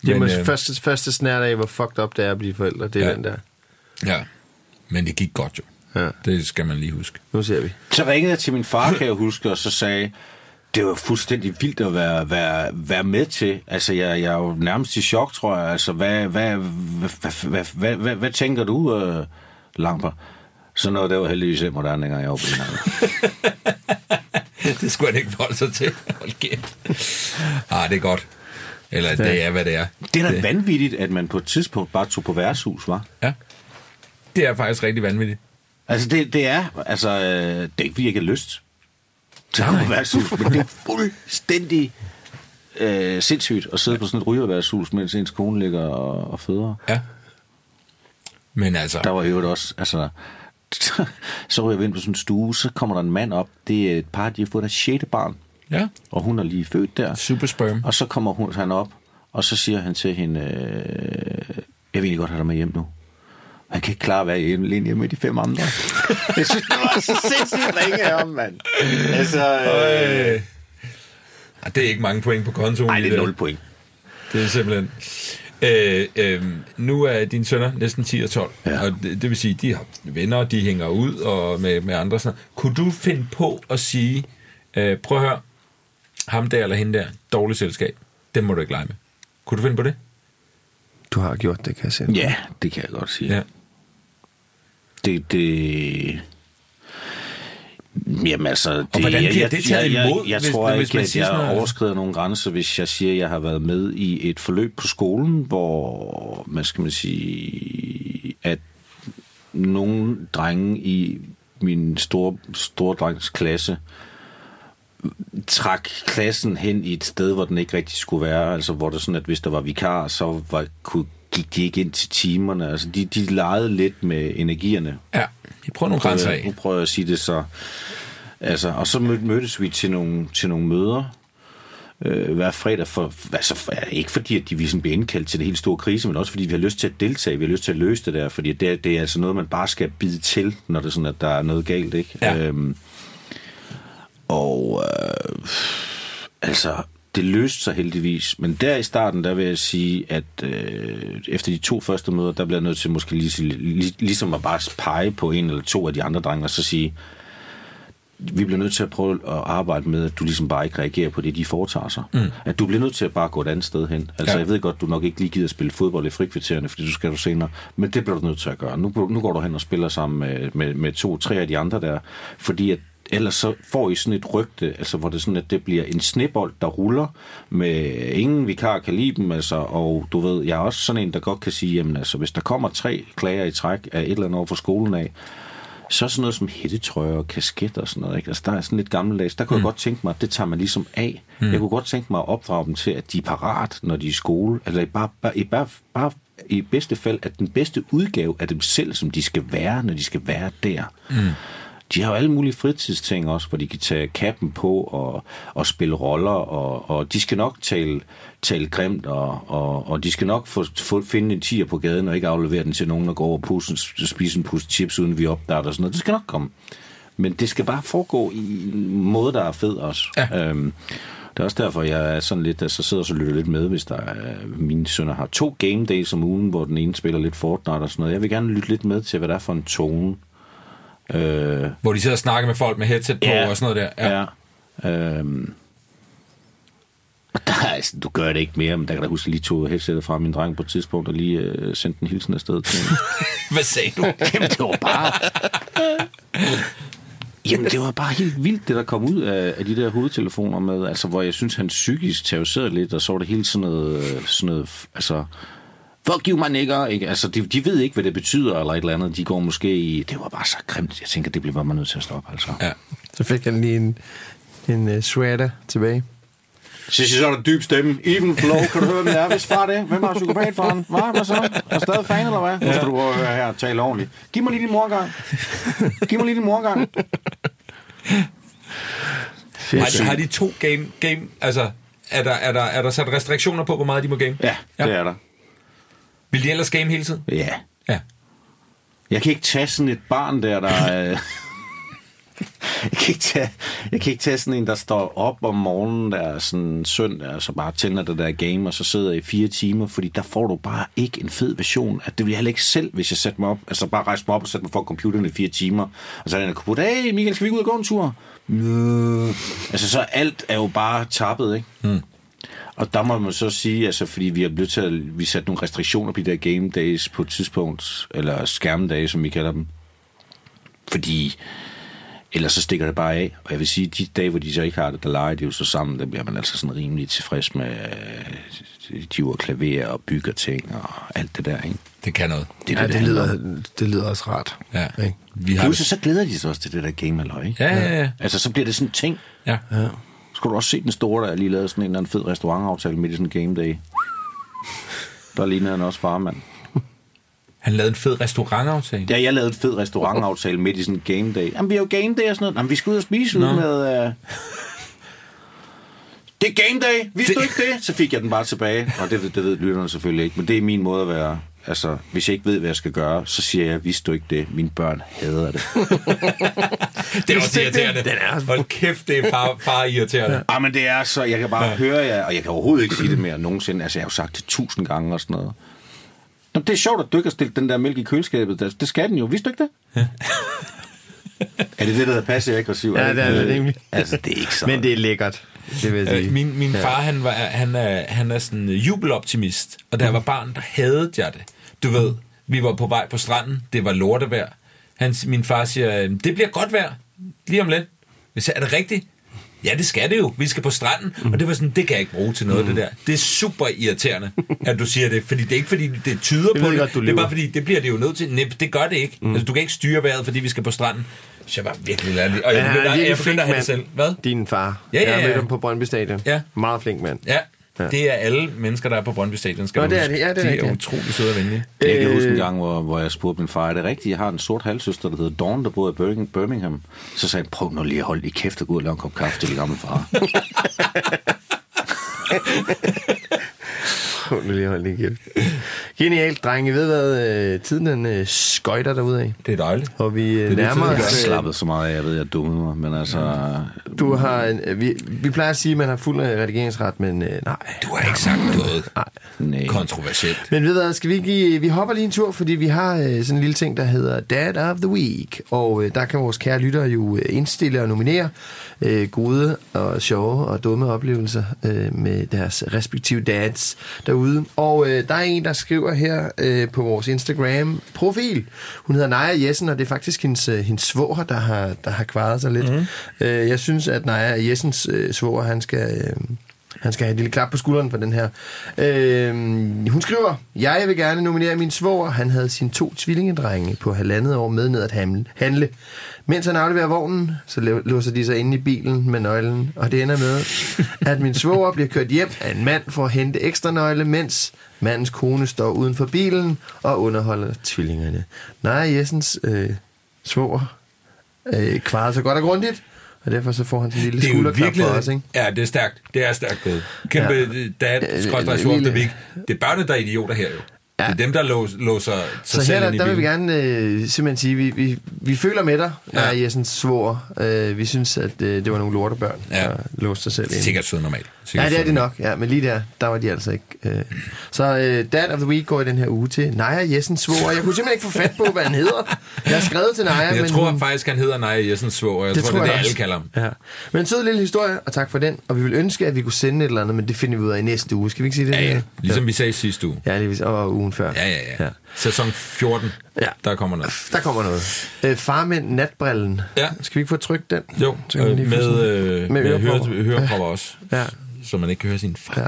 Det er
øh,
første, første snært af, hvor fucked up det er at blive forældre. Det er
ja.
den der.
Ja, men det gik godt jo.
Ja.
Det skal man lige huske.
Nu ser vi.
Så ringede jeg til min far, kan jeg huske, og så sagde, det var fuldstændig vildt at være, være, være med til. Altså, jeg, jeg er jo nærmest i chok, tror jeg. Altså, hvad, hvad, hvad, hvad, hvad, hvad, hvad, hvad tænker du, uh, Lamper? Så noget, det var heldigvis ikke moderne, dengang jeg var på
det skulle han ikke forholde sig til. Hold kæft. Ah, det er godt. Eller det er, hvad det er.
Det er da vanvittigt, at man på et tidspunkt bare tog på værtshus, var.
Ja. Det er faktisk rigtig vanvittigt.
Altså, det, det er, altså, øh, det er ikke, fordi jeg ikke har lyst til at værtshus, men det er fuldstændig øh, sindssygt at sidde på sådan et rygerværtshus, mens ens kone ligger og, og føder.
Ja. Men altså,
Der var jo også, altså, så ryger vi ind på sådan en stue, så kommer der en mand op, det er et par, de har fået deres sjette barn,
ja,
og hun er lige født der.
super sperm.
Og så kommer hun, han op, og så siger han til hende, øh, jeg vil egentlig godt have dig med hjem nu. Han kan ikke klare at være hjemme, alene hjemme med de fem andre. jeg synes, det var så sindssygt ringe ham, mand. Altså, øh,
Det er ikke mange point på kontoen.
nej,
i
det er 0 point.
Det er simpelthen... Øh, øh, nu er dine sønner næsten 10 og 12,
Ja.
og det, det vil sige, de har venner, de hænger ud og med, med andre. Sådan. Kunne du finde på at sige, øh, prøv at høre, ham der eller hende der, dårligt selskab, dem må du ikke lege med. Kunne du finde på det?
Du har gjort det, kan jeg se.
Ja, det kan jeg godt sige.
Ja.
Det, det... Jamen altså... Det,
hvordan bliver
jeg,
det taget
jeg, jeg,
imod,
Jeg, jeg
hvis-
tror
hvis
ikke,
man
at jeg
noget?
overskrider nogle grænser, hvis jeg siger, at jeg har været med i et forløb på skolen, hvor, hvad skal man sige, at nogle drenge i min store, store drengs klasse trak klassen hen i et sted, hvor den ikke rigtig skulle være. Altså, hvor det sådan, at hvis der var vikar, så var, kunne, gik de ikke ind til timerne. Altså, de, de legede lidt med energierne.
Ja, vi prøver nogle grænser
Øh, Nu
af.
prøver jeg at sige det så. Altså, og så mød, mødtes vi til nogle, til nogle møder øh, hver fredag. For, altså, for, ikke fordi, at de ligesom bliver indkaldt til det helt store krise, men også fordi vi har lyst til at deltage. Vi har lyst til at løse det der, fordi det, er- det er altså noget, man bare skal bide til, når det er sådan, at der er noget galt. Ikke?
Ja.
Øhm, og øh, altså, det løste sig heldigvis. Men der i starten, der vil jeg sige, at øh, efter de to første møder, der bliver jeg nødt til måske lige, lige, ligesom at bare pege på en eller to af de andre drenge, og så sige, vi bliver nødt til at prøve at arbejde med, at du ligesom bare ikke reagerer på det, de foretager sig. Mm. At du bliver nødt til at bare gå et andet sted hen. Altså,
Ja.
jeg ved godt, du nok ikke lige gider at spille fodbold i frikvartererne, fordi du skal du senere. Men det bliver du nødt til at gøre. Nu, nu går du hen og spiller sammen med, med, med to-tre af de andre der, fordi at ellers så får I sådan et rygte, altså hvor det sådan, at det bliver en snebold, der ruller, med ingen vikar kan lide dem, altså, og du ved, jeg er også sådan en, der godt kan sige, jamen altså, hvis der kommer tre klager i træk af et eller andet over for skolen af, så sådan noget som hættetrøjer og kasket og sådan noget. Ikke? Altså, der er sådan lidt gammeldags. Der kunne mm. jeg godt tænke mig, at det tager man ligesom af. Mm. Jeg kunne godt tænke mig at opdrage dem til, at de er parat, når de er i skole. Eller bare, bare, i, bare, bare i bedste fald, at den bedste udgave af dem selv, som de skal være, når de skal være der. Mm. De har jo alle mulige fritidsting også, hvor de kan tage kappen på og, og spille roller, og, og de skal nok tale, tale grimt, og, og, og de skal nok få, få, finde en tiger på gaden, og ikke aflevere den til nogen, der går over og pusse, spise en pose chips, uden vi opdager og sådan noget. Det skal nok komme. Men det skal bare foregå i en måde, der er fed også.
Ja.
Øhm, det er også derfor, jeg er sådan lidt, altså sidder og så lytter lidt med, hvis der er, mine sønner har to game days om ugen, hvor den ene spiller lidt Fortnite og sådan noget. Jeg vil gerne lytte lidt med til, hvad der er for en tone. Øh,
Hvor de sidder og snakker med folk med headset på og sådan noget der. Ja.
Ja. Øhm. Og Der er, altså, du gør det ikke mere, men der kan da huske, at jeg lige tog headsetet fra min dreng på et tidspunkt, og lige øh, sendte en hilsen afsted til.
Hvad sagde du?
Jamen, det var bare... Jamen, det var bare helt vildt, det der kom ud af, af de der hovedtelefoner med, altså, hvor jeg synes, han psykisk terroriserede lidt, og så var det hele sådan noget, øh, sådan noget altså, fuck you, my nigger, ikke? Altså, de, de ved ikke, hvad det betyder, eller et eller andet. De går måske i, det var bare så grimt. Jeg tænker, det bliver man nødt til at stoppe, altså.
Ja.
Så fik han lige en, en uh, sweater tilbage.
Så siger så er der dyb stemme. Even flow, kan du høre, hvem det er? Hvis far det? Hvem er psykopatfaren? Hvad? Hvad så? Er stadig fan, eller hvad? Nu skal du høre her og tale ordentligt. Giv mig lige din morgang. Giv mig lige din morgang.
Har, har de to game, game altså, er der, er, der, er der sat restriktioner på, hvor meget de må game?
Ja, det er der.
Vil de ellers game hele tiden?
Ja.
Ja.
Jeg kan ikke tage sådan et barn der, der... er- jeg, kan ikke tage, jeg kan ikke tage sådan en, der står op om morgenen, der er sådan søndag, og så bare tænder det der game, og så sidder i fire timer, fordi der får du bare ikke en fed version. At det vil jeg heller ikke selv, hvis jeg sætter mig op, altså bare rejse mig op og sætte mig for computeren i fire timer, og så er der en computer, hey Michael, skal vi ikke ud og gå en tur? Øh. Altså så alt er jo bare tappet, ikke? Hmm. Og der må man så sige, altså fordi vi er blevet til at, vi satte nogle restriktioner på de der game days på et tidspunkt, eller skærmdage, som vi kalder dem. Fordi ellers så stikker det bare af. Og jeg vil sige, de dage, hvor de så ikke har det, der leger de jo så sammen, der bliver man altså sådan rimelig tilfreds med, øh, de jo klaver og bygger ting og alt det der, ikke?
Det kan noget.
Det
Ja,
det,
det lyder, det lyder også rart.
Ja.
Ikke?
Vi har
Pludselig så glæder de sig også til det der game eller ikke?
Ja, ja, ja.
Altså, så bliver det sådan en ting.
ja.
Ja.
Skulle du også se den store, der er lige lavet sådan en eller anden fed restaurantaftale midt i sådan en game day. Der ligner han også farmand.
Han lavede en fed restaurantaftale.
Ja, jeg lavede en fed restaurantaftale midt i sådan en game day. Jamen, vi har jo game day og sådan noget. Jamen, vi skal ud og spise ud med... Uh... Det er game day! Vidste
Det-
du ikke det? Så fik jeg den bare tilbage. Og det, det ved lytterne selvfølgelig ikke. Men det er min måde at være... Altså, hvis jeg ikke ved, hvad jeg skal gøre, så siger jeg, vidste du ikke det? Mine børn hader det.
Det er også irriterende.
Den er også-
Hold kæft, det er far, far irriterende.
Ah, men det er så... Jeg kan bare høre jer, og jeg kan overhovedet ikke sige det mere nogensinde. Altså, jeg har jo sagt det tusind gange og sådan noget. Nå, det er sjovt, at du ikke har stillet den der mælk i køleskabet. Det- Det skal den jo. Vidste du ikke det? er det det, der hedder passiv-aggressiv?
Ja, det er det nemlig.
Altså, det er ikke så.
Men det er lækkert, det vil jeg sige.
Øh, Min, min far, han, var, han, er, han er sådan en jubeloptimist, og da jeg var barn, der havde jeg det. Du ved, vi var på vej på stranden, det var lortevejr. Han, min far siger, "Øh, det bliver godt vejr, lige om lidt. Jeg siger, er det rigtigt? Ja, det skal det jo. Vi skal på stranden. Og det var sådan, det kan jeg ikke bruge til noget, det der. Det er super irriterende, at du siger det. Fordi det er ikke, fordi det tyder
Jeg
på det.
godt,
det er bare, fordi det bliver det jo nødt til. Nej, det gør det ikke. Mm. Altså, du kan ikke styre vejret, fordi vi skal på stranden. Så jeg var virkelig lærlig. Og jeg
er
begynder, jeg det
flink
selv. Hvad?
Din far.
Ja, ja,
Jeg
ja.
mødt ham på Brøndby Stadion.
Ja.
Meget flink mand.
Ja,
Ja.
det er alle mennesker, der er på Brøndby Stadion, skal
Nå, det er det. Ja, det er
De er utrolig søde og venlige.
Jeg kan huske en
Øh.
gang, hvor, hvor jeg spurgte min far, er det rigtigt, jeg har en sort halvsøster, der hedder Dawn, der bor i Birmingham- Birmingham. Så sagde han, prøv nu lige at holde i kæft og gå ud og lave en kop kaffe til din gamle far.
Hold nu lige hold lige kæft. Genialt, drenge. Ved hvad, øh, tiden den øh, skøjter derude af.
Det er dejligt.
Og vi øh,
det,
nærmer
tiden
Jeg har
os...
slappet så meget af, jeg ved, jeg dummede mig, men altså...
Du har, en- vi, vi plejer at sige, at man har fuld redigeringsret, men øh, nej.
Du har ikke sagt noget
Nej.
kontroversielt.
Men ved du hvad, skal vi give, vi hopper lige en tur, fordi vi har øh, sådan en lille ting, der hedder Dad of the Week. Og øh, der kan vores kære lyttere jo indstille og nominere øh, gode og sjove og dumme oplevelser øh, med deres respektive dads derude. Og øh, der er en, der skriver her øh, på vores Instagram-profil. Hun hedder Naja Jessen, og det er faktisk hendes, øh, hendes svoger, der har, der har kvaret sig lidt. Mm. Øh, jeg synes, at Naja Jessens øh, svoger, han skal... Øh, han skal have et lille klap på skulderen for den her. Øh, hun skriver, jeg vil gerne nominere min svoger. Han havde sine to tvillingedrenge på halvandet år med ned at handle. Mens han afleverer vognen, så låser de sig inde i bilen med nøglen. Og det ender med, at min svoger bliver kørt hjem af en mand for at hente ekstra nøgle, mens mandens kone står uden for bilen og underholder tvillingerne. Nej, Jessens øh, svoger øh, kvarede så godt og grundigt, og derfor så får han sin lille
er
skulderklap for os, ikke?
Ja, det er stærkt. Det er stærkt gået. Kæmpe
Ja.
dad, skrådstræk. Det er børnene, der er idioter her jo. Ja. Det er dem, der lås, låser sig
Så
selv
her der,
ind i
der vil vi gerne øh, simpelthen sige, vi, vi, vi føler med dig,
Ja.
ja. Jessens svor. Øh, vi synes, at øh, det var nogle lortebørn,
Ja.
der låste sig selv ind.
Sikkert sød normalt.
Ja,
Sikkert
det er det nok. Ja, men lige der, der var de altså ikke. Øh. Så øh, Dad of the Week går i den her uge til Naja Jessens svor. Jeg kunne simpelthen ikke få fat på, hvad han hedder. Jeg har skrevet til Naja,
Men jeg
men
tror
hun...
faktisk, han hedder Naja Jessens svoger. Jeg
Det
tror,
tror
det er
jeg
det, alle kalder ham.
Ja. Men en sød lille historie, og tak for den. Og vi vil ønske, at vi kunne sende et eller andet, men det finder vi ud af i næste uge. Skal vi ikke sige det?
Ja, ja. Ligesom vi sagde sidste uge.
Ja, lige, og ugen ugen før.
Ja, ja, ja.
Ja.
Sæson 14,
Ja.
der kommer noget.
Der kommer noget. Øh, farmænd, natbrillen.
Ja.
Skal vi ikke få trykt den?
Jo,
Så kan
øh,
lige
med,
sådan-
øh,
med
med,
ørepropper.
høre, hørepropper også,
Ja.
så man ikke kan høre sin far.
Ja.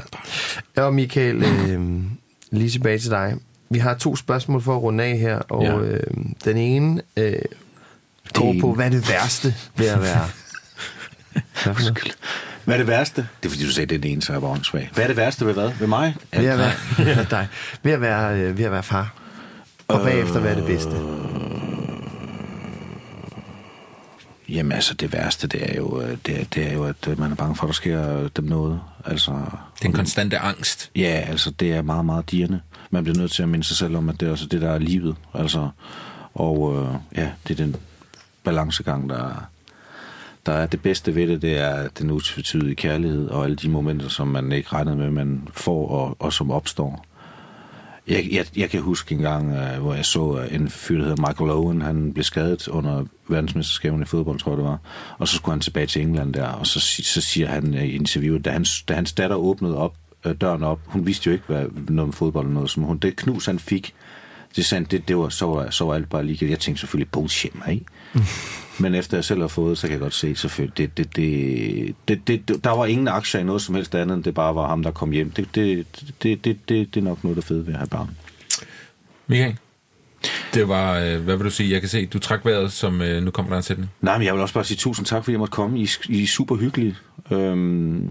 Ja, og Michael, øh, lige tilbage til dig. Vi har to spørgsmål for at runde af her, og
Ja.
ja. øh, den ene øh, går på, hvad er det værste ved at være... Noget?
Hvad er det værste? Det er fordi, du sagde, det er den ene, så jeg bare åndssvag. Hvad er det værste ved hvad? Ved mig?
Ved at være, ja, dig. Ved at være, øh, ved at være far. Og bagefter, hvad er det bedste?
Jamen altså, det værste, det er jo, øh, det er, det er jo at øh, man er bange for, at der sker øh, dem noget. Altså,
Den konstante angst.
Ja, altså det er meget, meget dirrende. Man bliver nødt til at minde sig selv om, at det er også det, der er livet. Altså, og øh, ja, det er den balancegang, der er, der er det bedste ved det, det er den utvetydige kærlighed og alle de momenter, som man ikke regnede med, man får og, og som opstår. Jeg, jeg, jeg kan huske en gang, uh, hvor jeg så en fyr, der hedder Michael Owen, han blev skadet under verdensmesterskaberne i fodbold, tror jeg det var. Og så skulle han tilbage til England der, og så, så siger han i interviewet, da hans, da hans datter åbnede op, uh, døren op, hun vidste jo ikke hvad, noget om fodbold eller noget, som hun, det knus han fik, det, sagde, han, det, det var, så, var, så var alt bare lige. Jeg tænkte selvfølgelig, bullshit, mig, ikke? Men efter jeg selv har fået, så kan jeg godt se, selvfølgelig, det, det, det, det, det, det, der var ingen aktier i noget som helst andet, end det bare var ham, der kom hjem. Det, det, det, det, det, det er nok noget, der er fedt ved at have barn.
Michael, det var, øh, hvad vil du sige? Jeg kan se, du trak vejret, som øh, nu kommer der en sætning.
Nej, men jeg vil også bare sige tusind tak, fordi jeg måtte komme. I, I er super hyggelige. Øhm,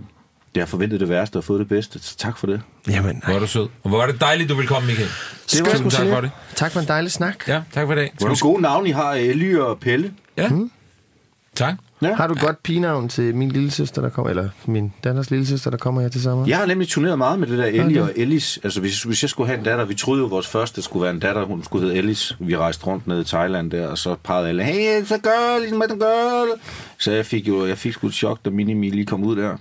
jeg har forventet det værste og fået det bedste, så tak for det.
Jamen,
Hvor er du sød. Og hvor er det dejligt, du vil komme, Michael.
Det var
Tusind tak for det.
Tak for en dejlig snak.
Ja, tak for i dag.
Hvor er det gode navn, I har, Elly og Pelle.
Ja. Tak.
Ja.
Har du et godt pigenavn til min lille søster, der kommer, eller min datters lille søster, der kommer her til sommer?
Jeg har nemlig turneret meget med det der Ellie
Okay.
og Ellis. Altså, hvis, hvis jeg skulle have en datter, vi troede jo, at vores første skulle være en datter, hun skulle hedde Ellis. Vi rejste rundt ned i Thailand der, og så pegede alle, hey, it's a girl, it's a girl. Så jeg fik jo, jeg fik sgu et chok, da Minimi lige kom ud der.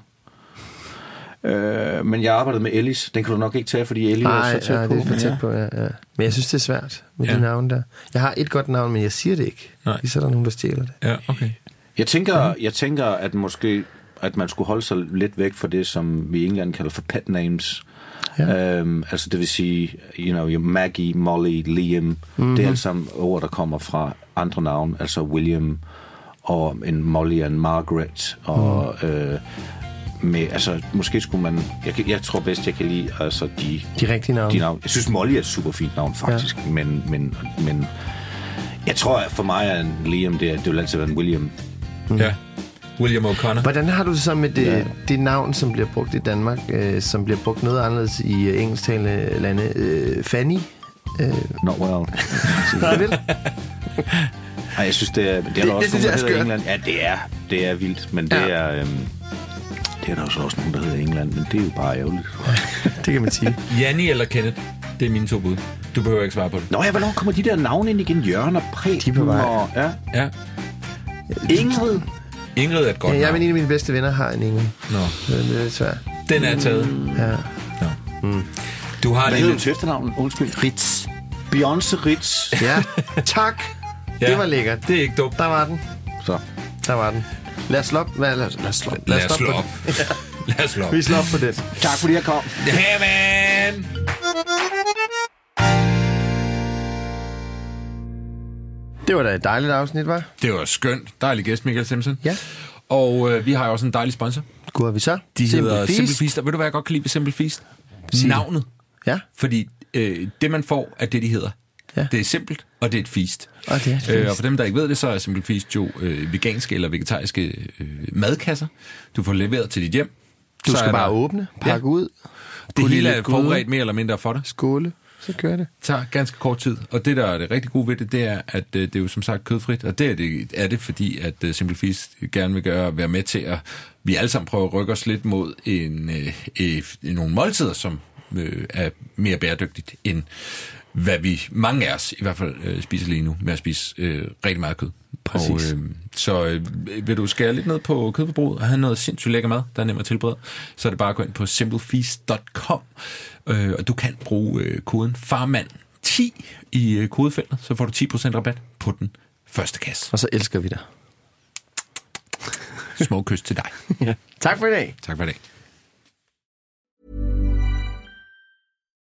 Øh, men jeg arbejdede med Ellis. Den kan du nok ikke tage, fordi Ellie
Nej,
er så tæt
ja,
på.
det er for tæt
ja.
på, ja, ja. Men jeg synes, det er svært med
Ja.
de navne der. Jeg har et godt navn, men jeg siger det ikke.
Nej.
Lige så er der nogen, der stjæler det.
Ja, okay.
Jeg tænker, jeg tænker, at måske at man skulle holde sig lidt væk fra det, som vi i England kalder for pet names.
Ja.
Øhm, altså det vil sige, you know, Maggie, Molly, Liam, mm-hmm. det er alt sammen ord, der kommer fra andre navne, altså William og en Molly og en Margaret og mm. øh, med, altså måske skulle man, jeg, jeg tror bedst, jeg kan lide altså de,
De rigtige navne.
de navne. Jeg synes Molly er et super fint navn faktisk, ja. men, men, men jeg tror at for mig er Liam, det, er, det vil altid være en William.
Ja. William O'Connor.
Hvordan har du det så med det,
Ja.
det navn, som bliver brugt i Danmark, øh, som bliver brugt noget anderledes i øh, engelsktalende lande? Øh, Fanny? Øh,
Not well.
nej,
jeg synes, det er, det er
Det-
også
det- det
nogen,
er.
England. Ja, det er, det er vildt, men det
Ja.
er... Øhm, det er der jo så også nogen, der hedder i England, men det er jo bare ærgerligt.
det kan man sige.
Janni eller Kenneth? Det er mine to bud. Du behøver ikke svare på det.
Nå ja, hvornår kommer de der navne ind igen? Jørgen og Preben
De er på vej.
og... Ja.
Ja.
Ingrid.
Ingrid er et godt
Ja, jeg
navn.
men en af mine bedste venner har en Inge.
Nå,
Det er svært.
den er taget.
Ja.
Nå. Du har
Hvad
det
hedder du efternavn? Undskyld.
Ritz.
Beyoncé Ritz.
ja, tak.
Ja,
Det var lækkert.
Det er ikke dumt.
Der var den.
Så.
Der var den. Lad os slå op. Hvad, lad, lad os slå,
Lad os slå op. Lad os slå op.
Vi slår op på den.
Tak fordi jeg kom.
Hey, man!
Det var da et dejligt afsnit, var?
Det var skønt. Dejlig gæst, Michael Simpson.
Ja.
Og øh, vi har jo også en dejlig sponsor.
Gud, er vi så?
De
Simple
hedder
Feast.
Simple Feast. Og ved du, hvad jeg godt kan lide ved Simple Feast?
Sig det.
Navnet.
Ja.
Fordi øh, det, man får, er det, de hedder.
Ja.
Det er simpelt, og det er et feast.
Og det er et
Øh,
feast.
og for dem, der ikke ved det, så er Simple Feast jo øh, veganske eller vegetariske øh, madkasser. Du får leveret til dit hjem.
Du
Så
skal bare
der-
åbne, pakke ud.
Det hele er forberedt mere eller mindre for dig.
Skåle. Så kører det.
tager ganske kort tid. Og det, der er det rigtig gode ved det, det er, at øh, det er jo som sagt kødfrit. Og det er det, er det fordi, at øh, Simple Feast gerne vil gøre, være med til at vi alle sammen prøver at rykke os lidt mod en, øh, øh, nogle måltider, som øh, er mere bæredygtigt end hvad vi, mange af os i hvert fald, øh, spiser lige nu, med at spise øh, rigtig meget kød.
Præcis.
Og, øh, så øh, vil du skære lidt ned på kødforbruget og have noget sindssygt lækker mad, der er nemt at tilberede, så er det bare at gå ind på simplefeast.com, øh, og du kan bruge øh, koden FARMAND10 i øh, kodefeltet, så får du 10% rabat på den første kasse.
Og så elsker vi dig.
Små kys til dig.
Ja. Tak for i dag.
Tak for det.